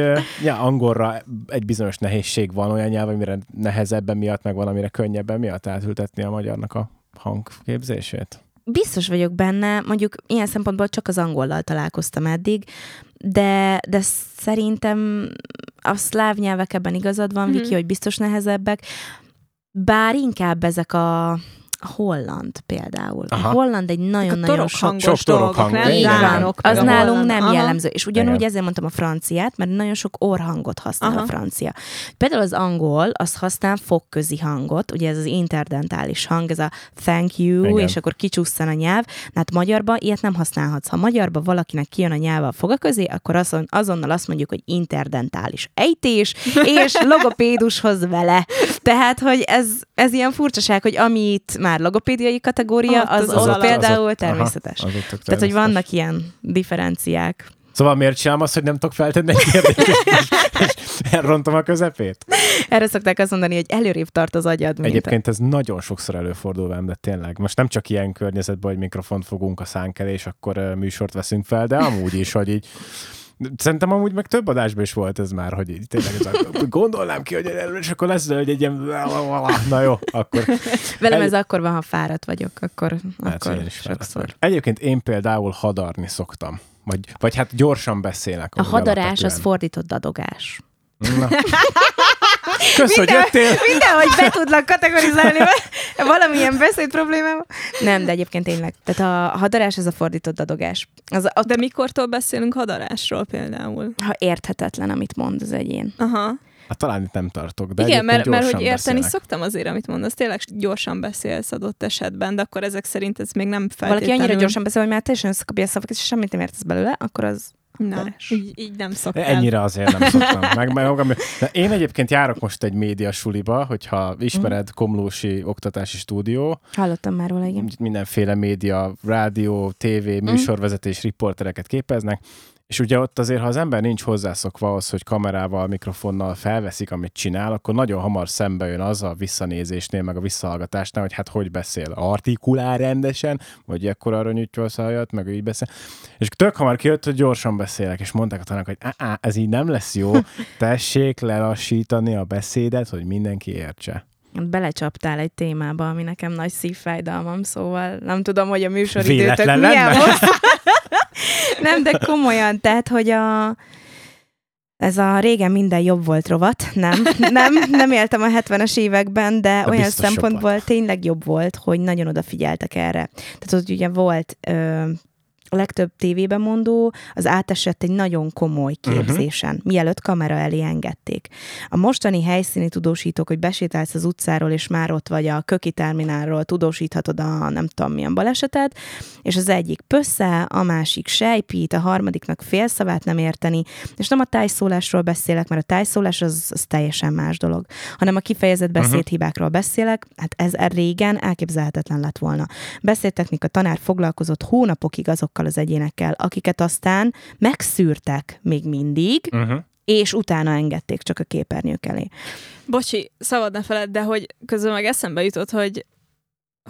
ja, angolra egy bizonyos nehézség van, olyan nyelv, amire nehezebben miatt, meg valamire könnyebben miatt átültetni a magyarnak a hangképzését biztos vagyok benne, mondjuk ilyen szempontból csak az angollal találkoztam eddig, de, de szerintem a szláv nyelvek ebben igazad van, mm-hmm. Viki, hogy biztos nehezebbek, bár inkább ezek a holland például. Aha. A holland egy nagyon-nagyon sok, sok torok hang, nem? Dánok, az nálunk nem Aha. jellemző. És ugyanúgy Igen. ezért mondtam a franciát, mert nagyon sok orhangot használ Aha. a francia. Például az angol, az használ fogközi hangot, ugye ez az interdentális hang, ez a thank you, Igen. és akkor kicsusszan a nyelv. Hát magyarban ilyet nem használhatsz. Ha magyarban valakinek kijön a nyelv a foga közé, akkor azon, azonnal azt mondjuk, hogy interdentális ejtés, és logopédushoz vele. Tehát, hogy ez, ez ilyen furcsaság, hogy amit már logopédiai kategória, ah, az, az, az, például az természetes. Aha, az természetes. Tehát, hogy vannak ilyen differenciák. Szóval miért csinálom azt, hogy nem tudok feltenni egy kérdést, és, és elrontom a közepét? Erre szokták azt mondani, hogy előrébb tart az agyad. Mint Egyébként ez nagyon sokszor előfordul velem, de tényleg. Most nem csak ilyen környezetben, hogy mikrofont fogunk a szánk elé, és akkor műsort veszünk fel, de amúgy is, hogy így Szerintem amúgy meg több adásban is volt ez már, hogy így tényleg ez a, gondolnám ki, hogy erről, és akkor lesz, hogy egy ilyen, na jó, akkor. Velem egy... ez akkor van, ha fáradt vagyok, akkor, hát, akkor is sokszor. Egyébként én például hadarni szoktam. Vagy, vagy hát gyorsan beszélek. A hadarás alapvetően. az fordított dadogás. Na. Kösz, Minden, hogy jöttél. Mindenhogy be tudlak kategorizálni valamilyen beszéd problémával. Nem, de egyébként tényleg. Tehát a hadarás ez a fordított dadogás. Az, a, de mikortól beszélünk hadarásról például? Ha érthetetlen, amit mond az egyén. Aha. Hát talán itt nem tartok. De Igen, mert, mert hogy érteni beszélek. szoktam azért, amit mondasz. Tényleg gyorsan beszélsz adott esetben, de akkor ezek szerint ez még nem feltétlenül... Valaki annyira gyorsan beszél, hogy már teljesen összekapja a szavakat, és semmit nem értesz belőle, akkor az Na, így, így nem szoktam. Ennyire azért nem szoktam. Meg, meg, de én egyébként járok most egy média suliba, hogyha ismered mm. Komlósi Oktatási Stúdió. Hallottam már róla, igen. Mindenféle média, rádió, tévé, mhm. műsorvezetés, riportereket képeznek, és ugye ott azért, ha az ember nincs hozzászokva ahhoz, hogy kamerával, mikrofonnal felveszik, amit csinál, akkor nagyon hamar szembe jön az a visszanézésnél, meg a visszahallgatásnál, hogy hát hogy beszél. Artikulál rendesen, vagy ekkor arra nyújtja a szajat, meg így beszél. És tök hamar kijött, hogy gyorsan beszélek, és mondták a tanák, hogy Á, ez így nem lesz jó, tessék lelassítani a beszédet, hogy mindenki értse belecsaptál egy témába, ami nekem nagy szívfájdalmam, szóval nem tudom, hogy a műsoridőtök milyen most. nem, de komolyan, tehát, hogy a Ez a régen minden jobb volt rovat. Nem, nem, nem éltem a 70-es években, de, De olyan szempontból volt. tényleg jobb volt, hogy nagyon odafigyeltek erre. Tehát ott ugye volt ö, a legtöbb tévében mondó, az átesett egy nagyon komoly Mhm. képzésen, uh-huh. mielőtt kamera elé engedték. A mostani helyszíni tudósítók, hogy besétálsz az utcáról, és már ott vagy a köki terminálról, tudósíthatod a nem tudom milyen balesetet, és az egyik pössze, a másik sejpít, a harmadiknak félszavát nem érteni, és nem a tájszólásról beszélek, mert a tájszólás az, az teljesen más dolog, hanem a kifejezett beszédhibákról beszélek, hát ez régen elképzelhetetlen lett volna. Beszédtechnika tanár foglalkozott hónapokig azokkal az egyénekkel, akiket aztán megszűrtek még mindig, Uh-huh. és utána engedték csak a képernyők elé. Bocsi, szabad ne feled, de hogy közben meg eszembe jutott, hogy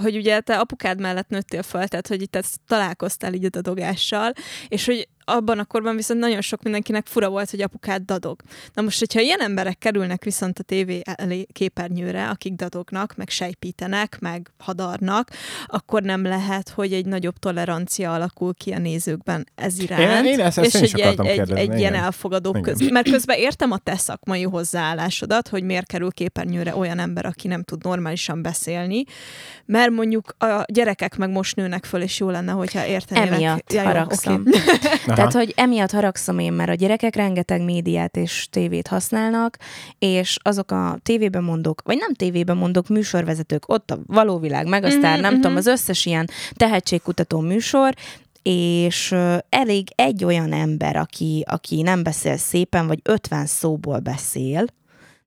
hogy ugye te apukád mellett nőttél fel, tehát hogy itt ezt találkoztál így a dadogással, és hogy abban a korban viszont nagyon sok mindenkinek fura volt, hogy apukád dadog. Na most, hogyha ilyen emberek kerülnek viszont a tévé elé képernyőre, akik dadognak, meg sejpítenek, meg hadarnak, akkor nem lehet, hogy egy nagyobb tolerancia alakul ki a nézőkben ez iránt, Én- én ezt- ezt és én egy, egy, egy, kérdezni, egy ilyen igen. elfogadóbb Igen. köz. Mert közben értem a te szakmai hozzáállásodat, hogy miért kerül képernyőre olyan ember, aki nem tud normálisan beszélni, mert mondjuk a gyerekek meg most nőnek föl, és jó lenne, hogyha értenének. Emiatt Ja, jó, haragszom. Aha. Tehát, hogy emiatt haragszom én, mert a gyerekek rengeteg médiát és tévét használnak, és azok a tévében mondók, vagy nem tévében mondók, műsorvezetők, ott a való világ, meg aztán Mhm, nem mhm. tudom, az összes ilyen tehetségkutató műsor, és elég egy olyan ember, aki, aki nem beszél szépen, vagy 50 szóból beszél,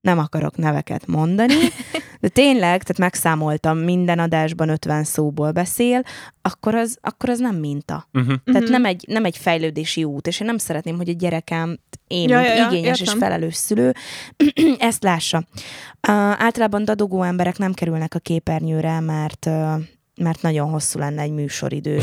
nem akarok neveket mondani, de tényleg, tehát megszámoltam, minden adásban 50 szóból beszél, akkor az, akkor az nem minta. Uh-huh. Tehát Mhm. nem egy, nem egy fejlődési út, és én nem szeretném, hogy a gyerekem, én, Ja, mint ja, ja, igényes és értem. felelős szülő, ezt lássa. Uh, általában dadogó emberek nem kerülnek a képernyőre, mert uh, mert nagyon hosszú lenne egy műsoridő.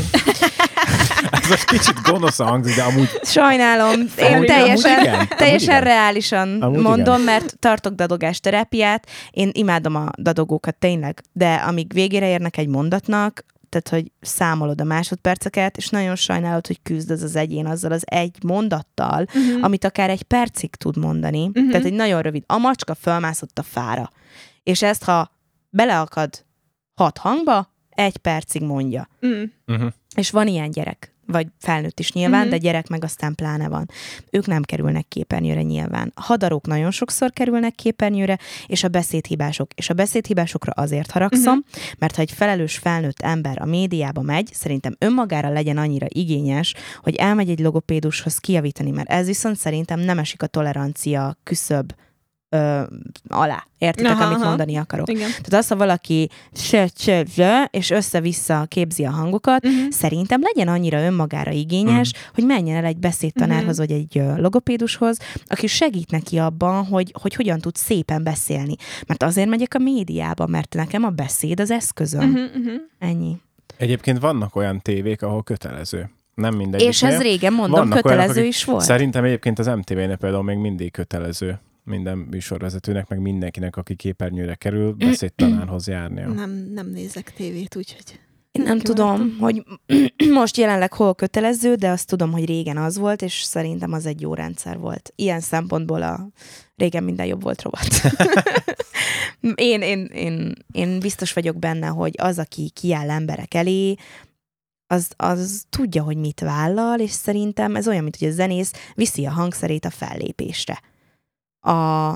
Ez most kicsit gonosz hangzik, de amúgy Sajnálom, én Amúgy- teljesen, amúgy igen, amúgy teljesen igen. reálisan Amúgy mondom, igen. mert tartok dadogás terápiát, én imádom a dadogókat tényleg, de amíg végére érnek egy mondatnak, tehát, hogy számolod a másodperceket, és nagyon sajnálod, hogy küzd az az egyén azzal az egy mondattal, Mhm. amit akár egy percig tud mondani. Mhm. Tehát egy nagyon rövid. A macska fölmászott a fára. És ezt, ha beleakad hat hangba, egy percig mondja. Mm. uh-huh. És van ilyen gyerek, vagy felnőtt is nyilván, Mhm. de gyerek meg aztán pláne van. Ők nem kerülnek képernyőre nyilván. A hadarok nagyon sokszor kerülnek képernyőre, és a beszédhibások. És a beszédhibásokra azért haragszom, Mhm. mert ha egy felelős felnőtt ember a médiába megy, szerintem önmagára legyen annyira igényes, hogy elmegy egy logopédushoz kijavítani, mert ez viszont szerintem nem esik a tolerancia küszöb ö, alá. Értitek, Aha, amit aha. mondani akarok? Igen. Tehát az, ha valaki se, se, se, és össze-vissza képzi a hangokat, Mhm. szerintem legyen annyira önmagára igényes, Mhm. hogy menjen el egy beszédtanárhoz, vagy egy logopédushoz, aki segít neki abban, hogy, hogy hogyan tud szépen beszélni. Mert azért megyek a médiába, mert nekem a beszéd az eszközöm. Mhm, mhm. Ennyi. Egyébként vannak olyan tévék, ahol kötelező. Nem mindegy. és ez régen, mondom, Vannak kötelező olyanok, is volt. Szerintem egyébként az MTV-nél például még mindig kötelező minden műsorvezetőnek, meg mindenkinek, aki képernyőre kerül, beszédtanárhoz járnia. Nem, nem nézek tévét, úgyhogy... Én nem tudom, hogy most jelenleg hol kötelező, de azt tudom, hogy régen az volt, és szerintem az egy jó rendszer volt. Ilyen szempontból a régen minden jobb volt rovat. én, én, én, én biztos vagyok benne, hogy az, aki kiáll emberek elé, az, az tudja, hogy mit vállal, és szerintem ez olyan, mint hogy a zenész viszi a hangszerét a fellépésre. A,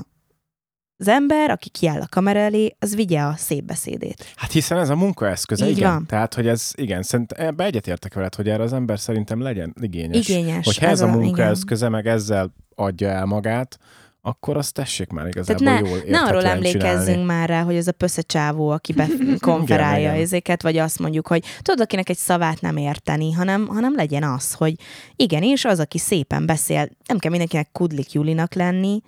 az ember, aki kiáll a kamera elé, az vigye a szép beszédét. Hát hiszen ez a munkaeszköze, Így igen. van. Tehát, hogy ez, igen, szerintem ebbe egyetértek veled, hogy erre az ember szerintem legyen igényes. Igényes. Hogyha ez a igen. munkaeszköze, meg ezzel adja el magát, akkor azt tessék már igazából Tehát ne, jól ne arról emlékezzünk csinálni. már rá, hogy ez a csávó, aki bekonferálja Igen, igen. ezeket, vagy azt mondjuk, hogy tudod, akinek egy szavát nem érteni, hanem, hanem legyen az, hogy igenis, az, aki szépen beszél, nem kell mindenkinek Kudlik Julinak lenni,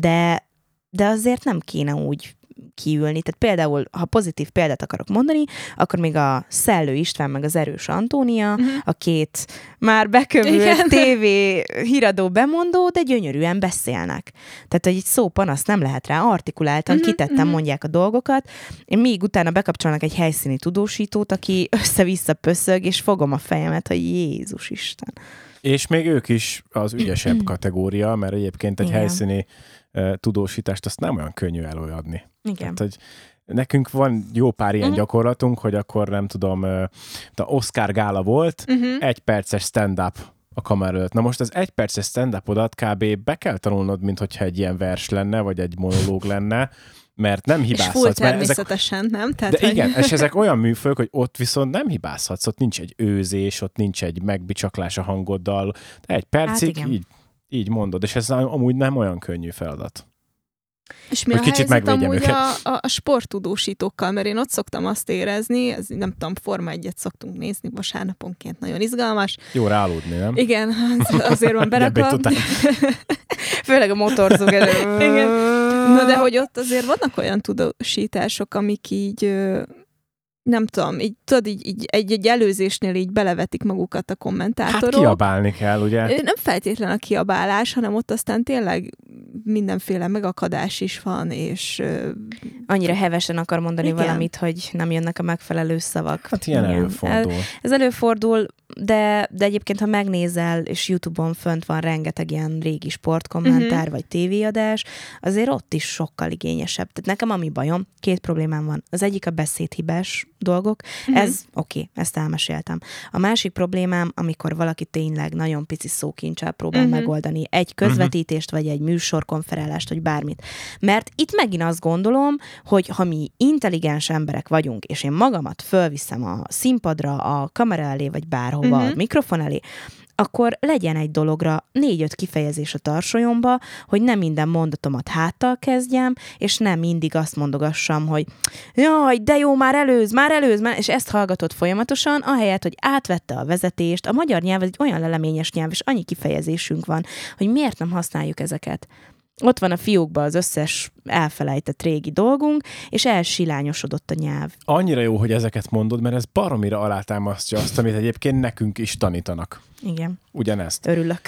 de, de azért nem kéne úgy kiülni. Tehát például, ha pozitív példát akarok mondani, akkor még a Szellő István meg az Erős Antónia, Mhm. a két már bekövült. TV híradó bemondó, de gyönyörűen beszélnek. Tehát, hogy egy szó panasz nem lehet rá, artikuláltan, Mhm, kitettem mhm. mondják a dolgokat, én még utána bekapcsolnak egy helyszíni tudósítót, aki össze-vissza pöszög, és fogom a fejemet, hogy Jézus Isten. És még ők is az ügyesebb kategória, mert egyébként egy Igen. helyszíni tudósítást azt nem olyan könnyű előadni. Igen. Tehát, hogy nekünk van jó pár ilyen Mhm. gyakorlatunk, hogy akkor nem tudom, a Oscar gála volt, Uh-huh. egy perces stand-up a kamera előtt. Na most az egy perces stand-upodat kb. be kell tanulnod, mint hogyha egy ilyen vers lenne, vagy egy monológ lenne, mert nem És full hibázhatsz. mert ezek természetesen, nem? Tehát, de hogy- igen, és ezek olyan műfők, hogy ott viszont nem hibázhatsz, ott nincs egy őzés, ott nincs egy megbicsaklás a hangoddal. De egy percig igen. így, így mondod, és ez amúgy nem olyan könnyű feladat. És mi Hogy a kicsit helyzet amúgy őket. a, a, a sporttudósítókkal, mert én ott szoktam azt érezni, ez nem tudom, Forma egyet szoktunk nézni vasárnaponként, nagyon izgalmas. Jó ráaludni, nem? Igen, az- azért van berakva. Főleg a motorzóg elő. Igen. Na de hogy ott azért vannak olyan tudósítások, amik így ö, nem tudom, így, tudod, így, így egy, egy előzésnél így belevetik magukat a Hát kommentátorok. kiabálni kell, ugye? Nem feltétlen a kiabálás, hanem ott aztán tényleg mindenféle megakadás is van, és Annyira hevesen akar mondani Igen. valamit, hogy nem jönnek a megfelelő szavak. Hát ilyen Igen. előfordul. Ez előfordul, de, de egyébként, ha megnézel, és YouTube-on fönt van rengeteg ilyen régi sportkommentár, Mhm. vagy tévéadás, azért ott is sokkal igényesebb. Tehát nekem ami bajom, két problémám van. Az egyik a beszédhibás dolgok, Mhm. ez oké, okay, ezt elmeséltem. A másik problémám, amikor valaki tényleg nagyon pici szókincsel próbál Mhm. megoldani egy közvetítést, vagy egy műsorkonferálást, vagy bármit. Mert itt megint azt gondolom, hogy ha mi intelligens emberek vagyunk, és én magamat fölviszem a színpadra, a kamera elé, vagy bárhova, Mhm. a mikrofon elé, akkor legyen egy dologra négy-öt kifejezés a tarsolyomba, hogy nem minden mondatomat háttal kezdjem, és nem mindig azt mondogassam, hogy jaj, de jó, már előz, már előz, már, és ezt hallgatod folyamatosan, ahelyett, hogy átvette a vezetést. A magyar nyelv egy olyan leleményes nyelv, és annyi kifejezésünk van, hogy miért nem használjuk ezeket. Ott van a fiókban az összes elfelejtett régi dolgunk, és elsilányosodott a nyelv. Annyira jó, hogy ezeket mondod, mert ez baromira alátámasztja azt, amit egyébként nekünk is tanítanak. Igen, Ugyanezt. örülök.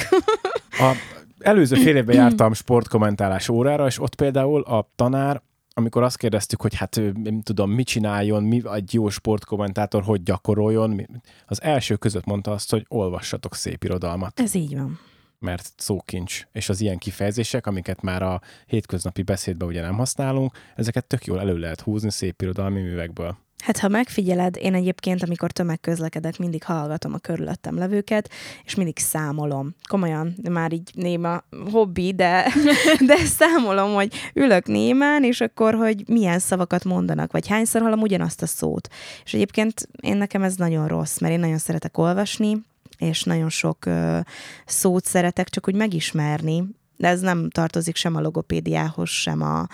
A előző fél évben jártam sportkommentálás órára, és ott például a tanár, amikor azt kérdeztük, hogy hát nem tudom, mit csináljon, mi egy jó sportkommentátor, hogy gyakoroljon, az első között mondta azt, hogy olvassatok szép irodalmat, Ez így van. Mert szókincs. És az ilyen kifejezések, amiket már a hétköznapi beszédben ugye nem használunk, ezeket tök jól elő lehet húzni szép irodalmi művekből. Hát ha megfigyeled, én egyébként, amikor tömegközlekedek, mindig hallgatom a körülöttem levőket, és mindig számolom. Komolyan, már így néma hobbi, de, de számolom, hogy ülök némán, és akkor, hogy milyen szavakat mondanak, vagy hányszor hallom ugyanazt a szót. És egyébként én nekem ez nagyon rossz, mert én nagyon szeretek olvasni, és nagyon sok ö, szót szeretek csak úgy megismerni, de ez nem tartozik sem a logopédiához, sem a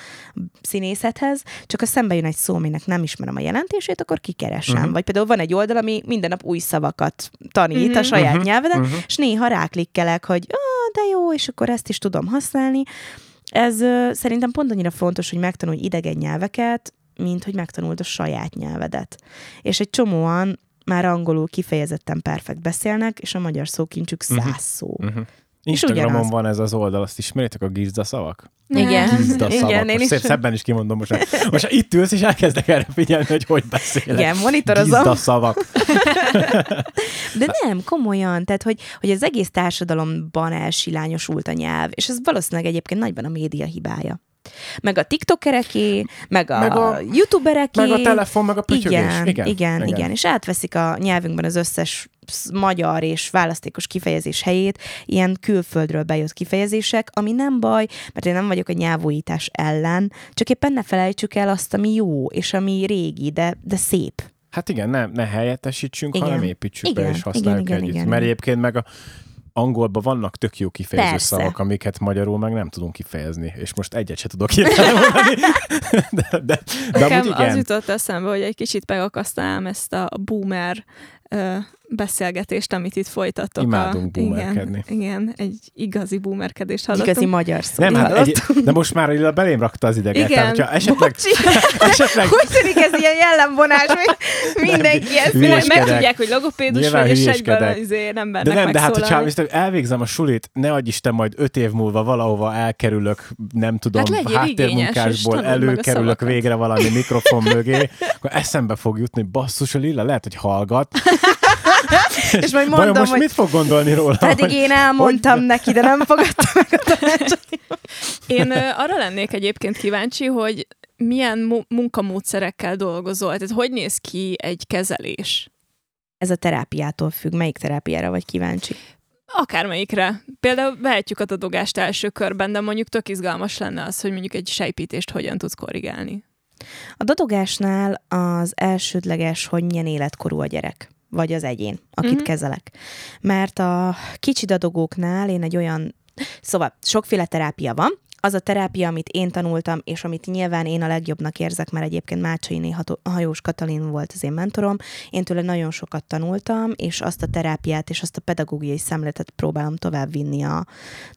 színészethez, csak ha szembe jön egy szó, aminek nem ismerem a jelentését, akkor kikeresem. Uh-huh. Vagy például van egy oldal, ami minden nap új szavakat tanít uh-huh. a saját uh-huh. nyelveden, uh-huh. és néha ráklikkelek, hogy ah, de jó, és akkor ezt is tudom használni. Ez ö, szerintem pont annyira fontos, hogy megtanulj idegen nyelveket, mint hogy megtanuld a saját nyelvedet. És egy csomóan már angolul kifejezetten perfekt beszélnek, és a magyar szókincsük száz Mhm. szó. Uh-huh. Instagramon ugyanaz. van ez az oldal, azt ismeritek a gizda szavak? Igen. Gizda Igen, szavak. én Most szép, is. szebben is kimondom most. Most ha itt ülsz, és elkezdek erre figyelni, hogy hogy beszélek. Igen, monitorozom. Gizda szavak. De nem, komolyan. Tehát, hogy, hogy az egész társadalomban elsilányosult a nyelv, és ez valószínűleg egyébként nagyban a média hibája. Meg a tiktokereké, meg a, Meg a- youtubereké. Meg a telefon, meg a pötyögés. igen, igen, igen, igen. igen, és átveszik a nyelvünkben az összes sz- magyar és választékos kifejezés helyét, ilyen külföldről bejött kifejezések, ami nem baj, mert én nem vagyok a nyelvújítás ellen, csak éppen ne felejtsük el azt, ami jó, és ami régi, de, de szép. Hát igen, ne, ne helyettesítsünk, Igen. hanem építsük be Igen, és használjuk igen, igen, együtt. igen, Mert igen. egyébként meg a angolban vannak tök jó kifejező Persze. szavak, amiket magyarul meg nem tudunk kifejezni, és most egyet se tudok hirtelen mondani. De, de, de Nekem az jutott eszembe, hogy egy kicsit megakasztanám ezt a boomer ö, beszélgetést, amit itt folytattok. Imádunk a, boomerkedni. Igen, igen, egy igazi boomerkedést hallottunk. Igazi magyar szó. Nem, hát egy, de most már Lilla belém rakta az ideget. Igen. Tehát, esetleg, Bocsi, esetleg hogy tűnik ez ilyen jellemvonás, hogy mindenki ezt hülyeskedek. Meg, megtudják, hogy logopédus Nyilván vagy, és egyből izé nem de nem, de hát, hogyha viszont elvégzem a sulit, ne adj Isten, majd öt év múlva valahova elkerülök, nem tudom, Hát háttérmunkásból előkerülök végre valami mikrofon mögé, akkor eszembe fog jutni, basszus, a Lilla lehet, hogy hallgat, és majd Vajon mondom, most hogy mit fog gondolni róla? pedig én elmondtam hogy- neki, de nem fogadta meg a tanácsot. Én ö, arra lennék egyébként kíváncsi, hogy milyen mu- munkamódszerekkel dolgozol. Tehát hogy néz ki egy kezelés? Ez a terápiától függ. Melyik terápiára vagy kíváncsi? Akármelyikre. Például vehetjük a dadogást első körben, de mondjuk tök izgalmas lenne az, hogy mondjuk egy sejpítést hogyan tudsz korrigálni. A dadogásnál az elsődleges, hogy milyen életkorú a gyerek, vagy az egyén, akit Mhm. kezelek. Mert a kicsi dadogóknál én egy olyan, szóval sokféle terápia van, az a terápia, amit én tanultam, és amit nyilván én a legjobbnak érzek, mert egyébként Mácsainé Hajós Katalin volt az én mentorom, én tőle nagyon sokat tanultam, és azt a terápiát és azt a pedagógiai szemléletet próbálom tovább vinni a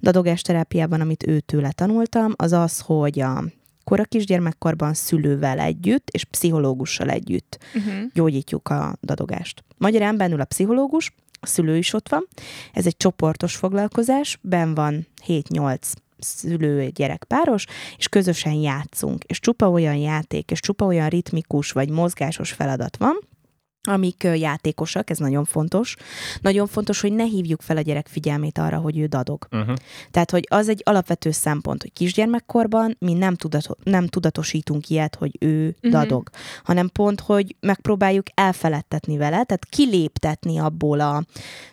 dadogás terápiában, amit ő tőle tanultam, az az, hogy a kora kisgyermekkorban szülővel együtt és pszichológussal együtt Uh-huh. gyógyítjuk a dadogást. Magyarán bennül a pszichológus, a szülő is ott van. Ez egy csoportos foglalkozás, ben van 7-8 szülő gyerek páros, és közösen játszunk. És csupa olyan játék, és csupa olyan ritmikus vagy mozgásos feladat van, amik játékosak, ez nagyon fontos. Nagyon fontos, hogy ne hívjuk fel a gyerek figyelmét arra, hogy ő dadog. Uh-huh. Tehát, hogy az egy alapvető szempont, hogy kisgyermekkorban mi nem, tudato- nem tudatosítunk ilyet, hogy ő uh-huh. dadog, hanem pont, hogy megpróbáljuk elfeledtetni vele, tehát kiléptetni abból a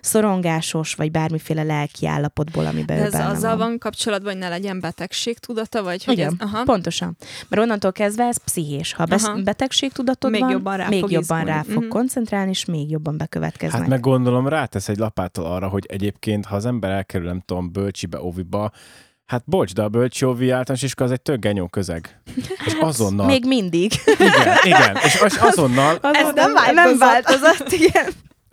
szorongásos, vagy bármiféle lelki állapotból, amiben De ő ez benne azzal van. van kapcsolatban, hogy ne legyen betegség tudata, vagy hogy Igen, ez... Aha. Pontosan. Mert onnantól kezdve ez pszichés. Ha Aha. betegség tudatod Még van, jobban rá még fog jobban izgulni. rá fog Mhm. Koncentrálni, és még jobban bekövetkeznek. Hát meg gondolom rátesz egy lapáttal arra, hogy egyébként, ha az ember elkerül, nem tudom, bölcsibe, óviba, hát bocs, de a bölcsi óvi általános iskola az egy tök genyó közeg. És azonnal... Még mindig. Igen, igen, és az- azonnal, Ez nem, nem változott, igen.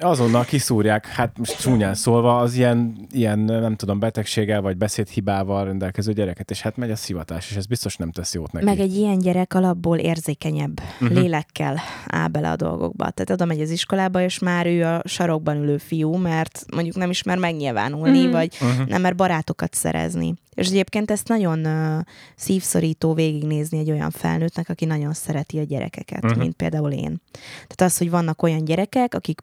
Azonnal kiszúrják, hát most csúnyán szólva, az ilyen, ilyen, nem tudom, betegséggel vagy beszédhibával rendelkező gyereket, és hát megy a szivatás, és ez biztos nem tesz jót neki. Meg egy ilyen gyerek alapból érzékenyebb uh-huh. lélekkel áll bele a dolgokba. Tehát oda megy az iskolába, és már ő a sarokban ülő fiú, mert mondjuk nem ismer megnyilvánulni, uh-huh. vagy Uh-huh. nem mer barátokat szerezni. És egyébként ezt nagyon uh, szívszorító végignézni egy olyan felnőttnek, aki nagyon szereti a gyerekeket, uh-huh. mint például én. Tehát az, hogy vannak olyan gyerekek, akik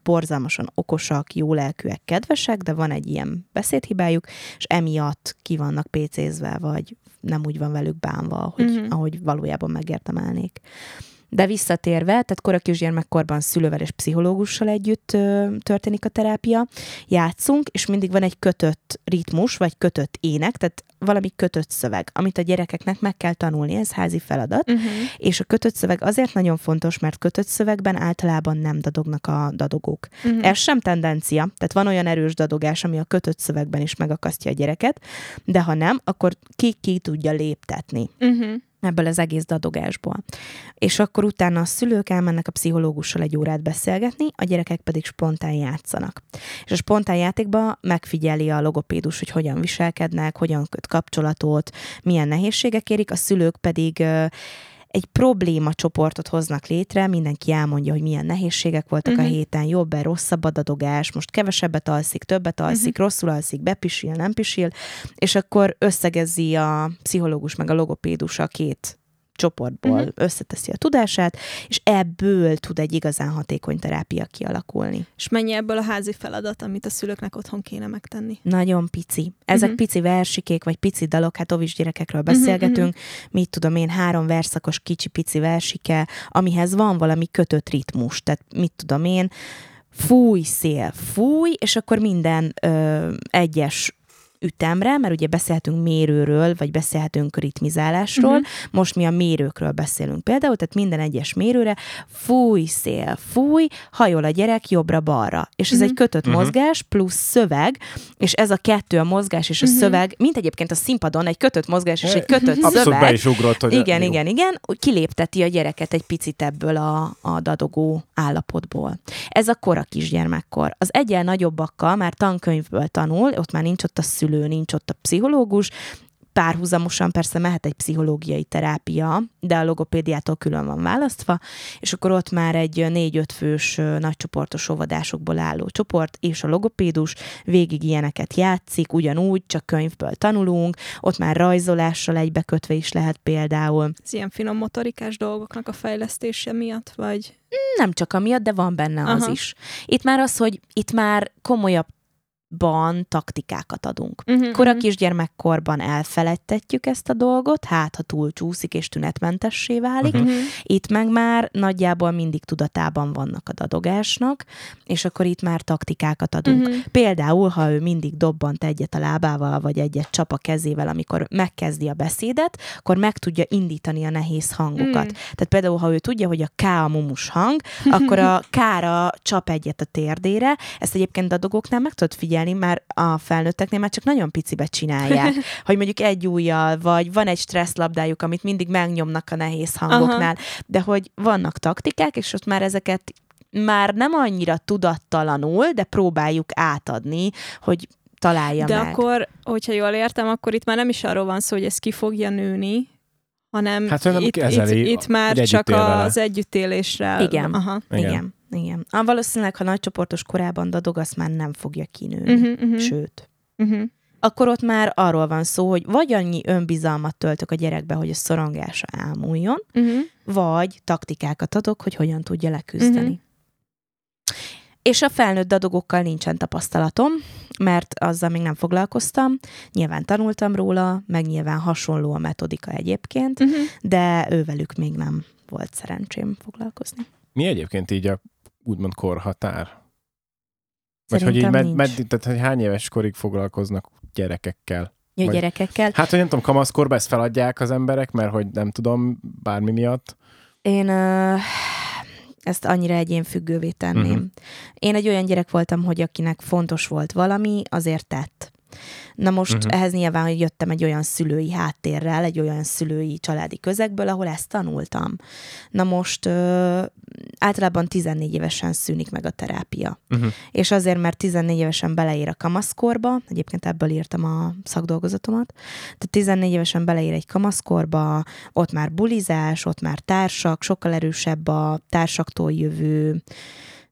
borzalmasan okosak, jó lelkűek, kedvesek, de van egy ilyen beszédhibájuk, és emiatt ki vannak pécézve, vagy nem úgy van velük bánva, ahogy, uh-huh. ahogy valójában megérdemelnék. De visszatérve, tehát kora kisgyermekkorban szülővel és pszichológussal együtt ö, történik a terápia, játszunk, és mindig van egy kötött ritmus, vagy kötött ének, tehát valami kötött szöveg, amit a gyerekeknek meg kell tanulni, ez házi feladat, Uh-huh. és a kötött szöveg azért nagyon fontos, mert kötött szövegben általában nem dadognak a dadogók. Uh-huh. Ez sem tendencia, tehát van olyan erős dadogás, ami a kötött szövegben is megakasztja a gyereket, de ha nem, akkor ki ki tudja léptetni Uh-huh. Ebből az egész dadogásból. És akkor utána a szülők elmennek a pszichológussal egy órát beszélgetni, a gyerekek pedig spontán játszanak. És a spontán játékban megfigyeli a logopédus, hogy hogyan viselkednek, hogyan köt kapcsolatot, milyen nehézségek érik, a szülők pedig egy probléma csoportot hoznak létre, mindenki elmondja, hogy milyen nehézségek voltak uh-huh. a Mhm. héten, jobb-e, rosszabb a dadogás, most kevesebbet alszik, többet alszik, uh-huh. rosszul alszik, bepisil, nem pisil, és akkor összegezi a pszichológus meg a logopédus a két csoportból, uh-huh. összeteszi a tudását, és ebből tud egy igazán hatékony terápia kialakulni. És mennyi ebből a házi feladat, amit a szülőknek otthon kéne megtenni? Nagyon pici. Ezek uh-huh. pici versikék, vagy pici dalok, hát ovis gyerekekről beszélgetünk, uh-huh. mit tudom én, három verszakos kicsi pici versike, amihez van valami kötött ritmus, tehát mit tudom én, fúj szél, fúj, és akkor minden ö, egyes ütemre, mert ugye beszélhetünk mérőről, vagy beszélhetünk ritmizálásról, uh-huh. most mi a mérőkről beszélünk például, tehát minden egyes mérőre fúj, szél, fúj, hajol a gyerek jobbra-balra. És ez Mhm. egy kötött Mhm. mozgás plusz szöveg, és ez a kettő, a mozgás és a Mhm. szöveg, mint egyébként a színpadon egy kötött mozgás és egy kötött Abszolút be szöveg, is ugrott, hogy igen, igen, igen, kilépteti a gyereket egy picit ebből a, a dadogó állapotból. Ez a kora kisgyermekkor. Az egyen nagyobbakkal már tankönyvből tanul, ott már nincs ott a szülő, nincs ott a pszichológus, párhuzamosan persze mehet egy pszichológiai terápia, de a logopédiától külön van választva, és akkor ott már egy négy-öt fős nagycsoportos óvodásokból álló csoport, és a logopédus végig ilyeneket játszik, ugyanúgy, csak könyvből tanulunk, ott már rajzolással egybekötve is lehet például. Ez ilyen finom motorikás dolgoknak a fejlesztése miatt, vagy? Nem csak amiatt, de van benne az Aha. is. Itt már az, hogy itt már komolyabb ban taktikákat adunk. Uh-huh, Kora uh-huh. kisgyermekkorban elfeledtetjük ezt a dolgot, hát ha túl csúszik és tünetmentessé válik. Uh-huh. Itt meg már nagyjából mindig tudatában vannak a dadogásnak, és akkor itt már taktikákat adunk. Uh-huh. Például, ha ő mindig dobbant egyet a lábával, vagy egyet csap a kezével, amikor megkezdi a beszédet, akkor meg tudja indítani a nehéz hangokat. Uh-huh. Tehát például, ha ő tudja, hogy a K a mumus hang, akkor a K-ra csap egyet a térdére. Ezt egyébként dadogóknál meg tudod figyelni, figyelni, mert a felnőtteknél már csak nagyon picibe csinálják. hogy mondjuk egy ujjal, vagy van egy stresszlabdájuk, amit mindig megnyomnak a nehéz hangoknál, Aha. de hogy vannak taktikák, és ott már ezeket már nem annyira tudattalanul, de próbáljuk átadni, hogy találja de meg. De akkor, hogyha jól értem, akkor itt már nem is arról van szó, hogy ez ki fogja nőni, hanem hát, itt, itt, itt már csak az együttélésre. Igen. Aha. Igen. igen. Igen. Ah, valószínűleg, ha nagycsoportos korában dadog, azt már nem fogja kinőni. Uh-huh, uh-huh. Sőt. Uh-huh. Akkor ott már arról van szó, hogy vagy annyi önbizalmat töltök a gyerekbe, hogy a szorongása elmúljon, uh-huh. vagy taktikákat adok, hogy hogyan tudja leküzdeni. Uh-huh. És a felnőtt dadogokkal nincsen tapasztalatom, mert azzal még nem foglalkoztam. Nyilván tanultam róla, meg nyilván hasonló a metodika egyébként, uh-huh. de ővelük még nem volt szerencsém foglalkozni. Mi egyébként így a úgymond korhatár? Vagy hogy így med, med, tehát, hogy hány éves korig foglalkoznak gyerekekkel? Ja, Vagy, gyerekekkel. Hát, hogy nem tudom, kamaszkorban ezt feladják az emberek, mert hogy nem tudom, bármi miatt. Én uh, ezt annyira egyén függővé tenném. Uh-huh. Én egy olyan gyerek voltam, hogy akinek fontos volt valami, azért tett. Na most uh-huh. ehhez nyilván, hogy jöttem egy olyan szülői háttérrel, egy olyan szülői családi közegből, ahol ezt tanultam. Na most ö, általában 14 évesen szűnik meg a terápia. Uh-huh. És azért, mert 14 évesen beleér a kamaszkorba, egyébként ebből írtam a szakdolgozatomat, tehát 14 évesen beleér egy kamaszkorba, ott már bulizás, ott már társak, sokkal erősebb a társaktól jövő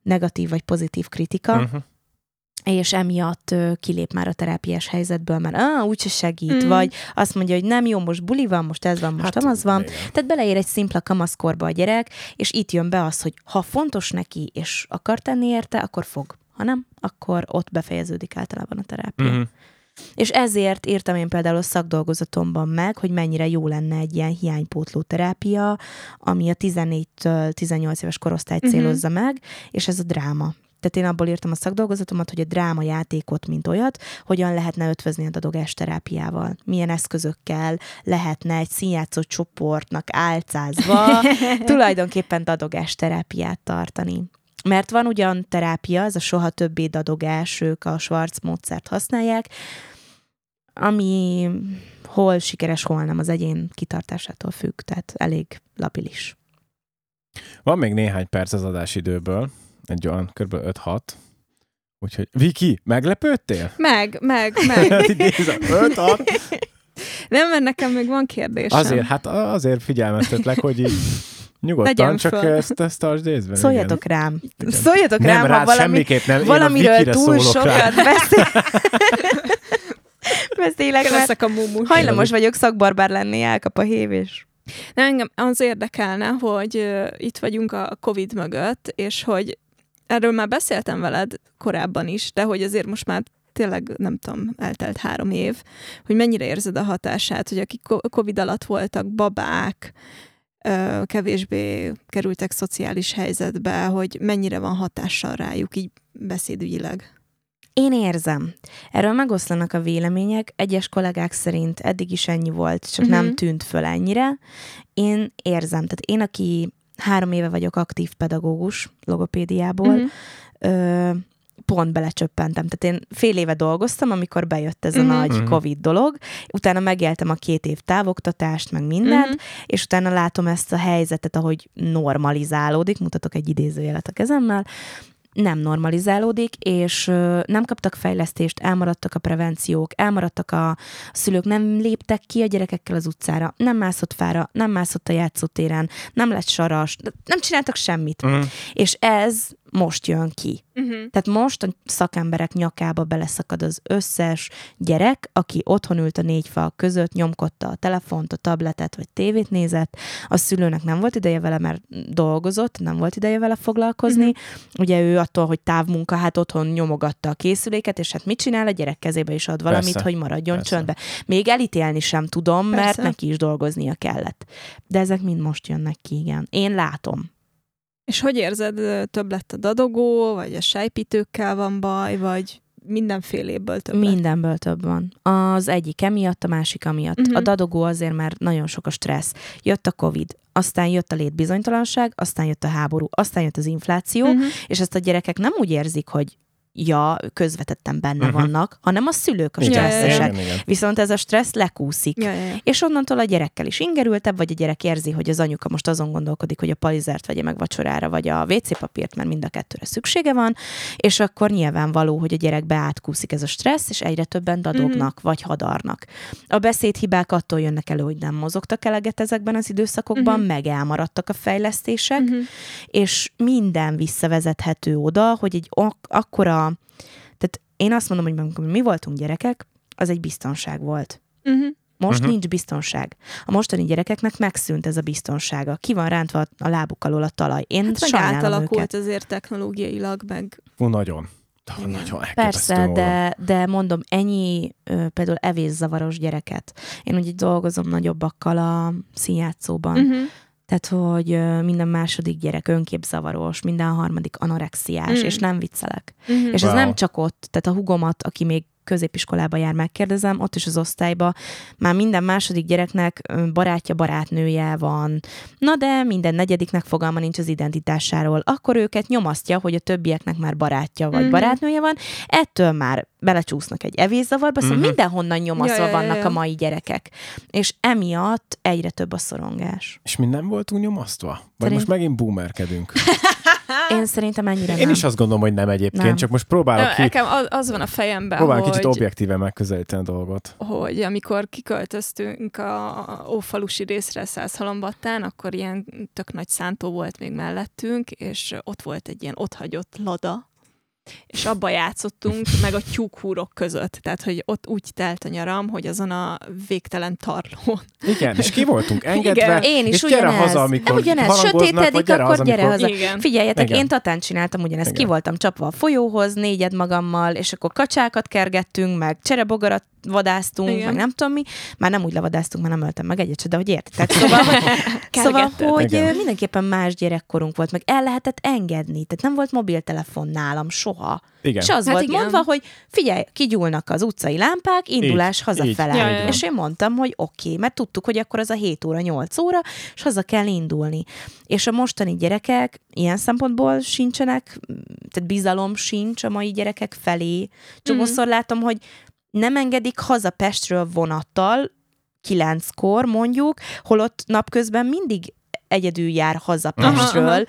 negatív vagy pozitív kritika, uh-huh és emiatt kilép már a terápiás helyzetből, mert ah, úgyse segít, mm. vagy azt mondja, hogy nem jó, most buli van, most ez van, most hát, az van. Igen. Tehát beleér egy szimpla kamaszkorba a gyerek, és itt jön be az, hogy ha fontos neki, és akar tenni érte, akkor fog. Ha nem, akkor ott befejeződik általában a terápia. Mm-hmm. És ezért írtam én például a szakdolgozatomban meg, hogy mennyire jó lenne egy ilyen hiánypótló terápia, ami a 14-től 18 éves korosztályt mm-hmm. célozza meg, és ez a dráma. Tehát én abból írtam a szakdolgozatomat, hogy a drámajátékot, mint olyat, hogyan lehetne ötvözni a dadogás terápiával. Milyen eszközökkel lehetne egy színjátszó csoportnak álcázva tulajdonképpen dadogás terápiát tartani. Mert van ugyan terápia, ez a soha többé dadogás, ők a Schwarz módszert használják, ami hol sikeres, hol nem, az egyén kitartásától függ, tehát elég labilis. Van még néhány perc az adásidőből egy olyan kb. 5-6. Úgyhogy, Viki, meglepődtél? Meg, meg, meg. 5-6. Nem, mert nekem még van kérdés. Azért, hát azért figyelmeztetlek, hogy így Nyugodtan, Legyen csak föl. ezt, ezt tartsd észben. Szóljatok igen. rám. Igen. Szóljatok nem, rám, ha valami, nem. valamiről túl sokat beszél. beszélek, mert a mumus. hajlamos vagyok szakbarbár lenni, elkap a hév, és nem, engem az érdekelne, hogy uh, itt vagyunk a Covid mögött, és hogy erről már beszéltem veled korábban is, de hogy azért most már tényleg, nem tudom, eltelt három év, hogy mennyire érzed a hatását, hogy akik Covid alatt voltak babák, kevésbé kerültek szociális helyzetbe, hogy mennyire van hatással rájuk így beszédügyileg. Én érzem. Erről megoszlanak a vélemények. Egyes kollégák szerint eddig is ennyi volt, csak uh-huh. nem tűnt föl ennyire. Én érzem. Tehát én, aki három éve vagyok aktív pedagógus logopédiából, uh-huh. ö, pont belecsöppentem. Tehát én fél éve dolgoztam, amikor bejött ez a uh-huh. nagy uh-huh. Covid dolog, utána megéltem a két év távoktatást, meg mindent, uh-huh. és utána látom ezt a helyzetet, ahogy normalizálódik, mutatok egy idézőjelet a kezemmel, nem normalizálódik, és nem kaptak fejlesztést, elmaradtak a prevenciók, elmaradtak a szülők, nem léptek ki a gyerekekkel az utcára, nem mászott fára, nem mászott a játszótéren, nem lett saras, nem csináltak semmit. Uh-huh. És ez most jön ki. Uh-huh. Tehát most a szakemberek nyakába beleszakad az összes gyerek, aki otthon ült a négy fal között, nyomkodta a telefont, a tabletet vagy tévét nézett, a szülőnek nem volt ideje vele, mert dolgozott, nem volt ideje vele foglalkozni. Uh-huh. Ugye ő attól, hogy távmunka, hát otthon nyomogatta a készüléket, és hát mit csinál? A gyerek kezébe is ad valamit, Persze. hogy maradjon Persze. csöndbe. Még elítélni sem tudom, Persze. mert neki is dolgoznia kellett. De ezek mind most jönnek ki, igen. Én látom. És hogy érzed, több lett a dadogó, vagy a sejpítőkkel van baj, vagy mindenféléből több Mindenből több van. Az egyik emiatt, a másik amiatt. Uh-huh. A dadogó azért, mert nagyon sok a stressz. Jött a Covid, aztán jött a létbizonytalanság, aztán jött a háború, aztán jött az infláció, uh-huh. és ezt a gyerekek nem úgy érzik, hogy ja, közvetetten benne uh-huh. vannak, hanem a szülők a stresszesek. Ja, ja, ja. Viszont ez a stressz lekúszik. Ja, ja, ja. És onnantól a gyerekkel is ingerültebb, vagy a gyerek érzi, hogy az anyuka most azon gondolkodik, hogy a palizert vegye meg vacsorára, vagy a WC papírt, mert mind a kettőre szüksége van, és akkor nyilvánvaló, hogy a gyerekbe átkúszik ez a stressz, és egyre többen dadognak, uh-huh. vagy hadarnak. A beszédhibák attól jönnek elő, hogy nem mozogtak eleget ezekben az időszakokban, uh-huh. meg elmaradtak a fejlesztések, uh-huh. és minden visszavezethető oda, hogy egy ak- akkora tehát én azt mondom, hogy amikor mi voltunk gyerekek, az egy biztonság volt. Uh-huh. Most uh-huh. nincs biztonság. A mostani gyerekeknek megszűnt ez a biztonsága. Ki van rántva a lábuk alól a talaj. Én hát sajnálom átalakult őket. azért technológiailag, meg... Fú, nagyon. Nagyon Persze, de, de mondom, ennyi például evészavaros gyereket. Én ugye dolgozom nagyobbakkal a színjátszóban. Uh-huh tehát, hogy minden második gyerek önképzavaros, minden harmadik anorexiás, mm. és nem viccelek. Mm-hmm. És wow. ez nem csak ott, tehát a hugomat, aki még középiskolába jár, megkérdezem, ott is az osztályba már minden második gyereknek barátja, barátnője van, na de minden negyediknek fogalma nincs az identitásáról, akkor őket nyomasztja, hogy a többieknek már barátja vagy mm-hmm. barátnője van, ettől már belecsúsznak egy evészavarba, szóval mm-hmm. mindenhonnan nyomaszva ja, ja, ja, ja. vannak a mai gyerekek. És emiatt egyre több a szorongás. És mi nem voltunk nyomasztva? Vagy Szerint... most megint boomerkedünk? Én szerintem ennyire Én nem. is azt gondolom, hogy nem egyébként, nem. csak most próbálok ki... Nekem az, az van a fejemben, Próbálok hogy... kicsit objektíven megközelíteni a dolgot. Hogy amikor kiköltöztünk a Ófalusi részre Százhalombattán, akkor ilyen tök nagy szántó volt még mellettünk, és ott volt egy ilyen otthagyott lada, és abba játszottunk, meg a tyúkhúrok között. Tehát, hogy ott úgy telt a nyaram, hogy azon a végtelen tarlón. Igen, és ki voltunk engedve, Igen. Én is és ugyanez. gyere haza, amikor ugyanez. Sötétedik, gyere akkor haza, gyere amikor... haza. Igen. Figyeljetek, Igen. én tatán csináltam ugyanezt. Igen. Ki voltam csapva a folyóhoz, négyed magammal, és akkor kacsákat kergettünk, meg cserebogarat vadáztunk, Igen. meg nem tudom mi. Már nem úgy levadáztunk, mert nem öltem meg egyet de hogy érted. Szóval, szóval, hogy Igen. mindenképpen más gyerekkorunk volt, meg el lehetett engedni. Tehát nem volt mobiltelefon nálam soha. Igen. És az hát volt igen. mondva, hogy figyelj, kigyúlnak az utcai lámpák, indulás így, hazafele. Így. Ja, ja. És én mondtam, hogy oké, okay, mert tudtuk, hogy akkor az a 7 óra, 8 óra, és haza kell indulni. És a mostani gyerekek ilyen szempontból sincsenek, tehát bizalom sincs a mai gyerekek felé. Csomószor mm. látom, hogy nem engedik haza Pestről vonattal, kilenckor mondjuk, holott napközben mindig egyedül jár haza Pestről, aha, aha.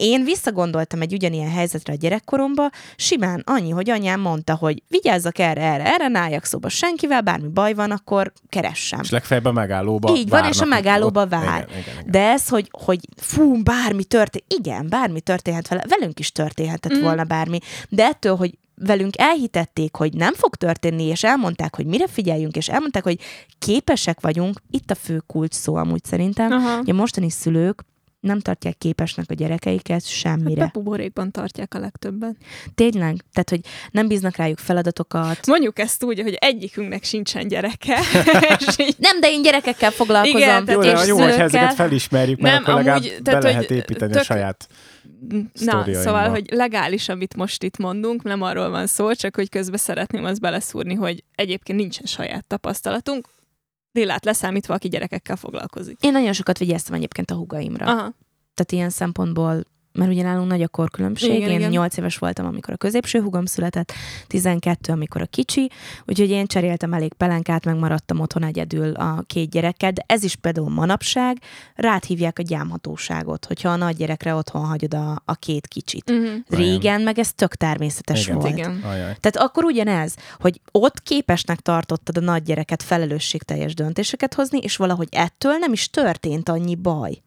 Én visszagondoltam egy ugyanilyen helyzetre a gyerekkoromba, simán annyi, hogy anyám mondta, hogy vigyázzak erre, erre, erre, ne álljak szóba senkivel, bármi baj van, akkor keressem. És legfeljebb a megállóba Így van, és a megállóba vár. Igen, igen, igen. De ez, hogy, hogy fú, bármi történt, igen, bármi történhet vele, velünk is történhetett mm. volna bármi, de ettől, hogy velünk elhitették, hogy nem fog történni, és elmondták, hogy mire figyeljünk, és elmondták, hogy képesek vagyunk, itt a fő kulcs szó amúgy szerintem, Aha. hogy a mostani szülők nem tartják képesnek a gyerekeiket semmire. Hát buborékban tartják a legtöbben. Tényleg? Tehát, hogy nem bíznak rájuk feladatokat. Mondjuk ezt úgy, hogy egyikünknek sincsen gyereke. így... Nem, de én gyerekekkel foglalkozom. Igen, jó, és jó, hogy ezeket felismerjük, mert nem, akkor legalább amúgy, tehát, be lehet építeni tök... a saját Na, szóval, hogy legális, amit most itt mondunk, nem arról van szó, csak hogy közben szeretném azt beleszúrni, hogy egyébként nincsen saját tapasztalatunk, Lillát leszámítva, aki gyerekekkel foglalkozik. Én nagyon sokat vigyáztam egyébként a hugaimra. Aha. Tehát ilyen szempontból mert ugye nálunk nagy a korkülönbség. Igen, én igen. 8 éves voltam, amikor a középső hugom született, 12, amikor a kicsi, úgyhogy én cseréltem elég pelenkát, meg maradtam otthon egyedül a két gyerekkel, de ez is például manapság, rád hívják a gyámhatóságot, hogyha a nagy gyerekre otthon hagyod a, a két kicsit. Uh-huh. Régen meg ez tök természetes Igen. volt. Igen. Ajaj. Tehát akkor ugyanez, hogy ott képesnek tartottad a nagy gyereket felelősségteljes döntéseket hozni, és valahogy ettől nem is történt annyi baj.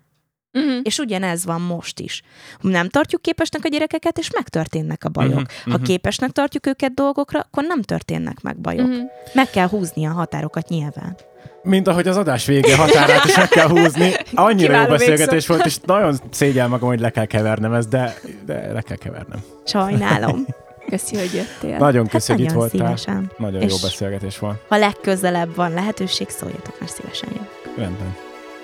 Uh-huh. És ugyanez van most is. Nem tartjuk képesnek a gyerekeket, és megtörténnek a bajok. Mhm, Ha mhm. képesnek tartjuk őket dolgokra, akkor nem történnek meg bajok. Uh-huh. Meg kell húzni a határokat nyilván. Mint ahogy az adás vége határát is meg kell húzni. Annyira jó Kiváló beszélgetés volt, és nagyon szégyel magam, hogy le kell kevernem ezt, de, de le kell kevernem. Sajnálom. Köszi, hogy jöttél. Nagyon Hát köszönjük, itt nagyon voltál. szívesen. Nagyon jó És- beszélgetés volt. Ha legközelebb van lehetőség, szóljatok, mert szívesen jövök. Rendben.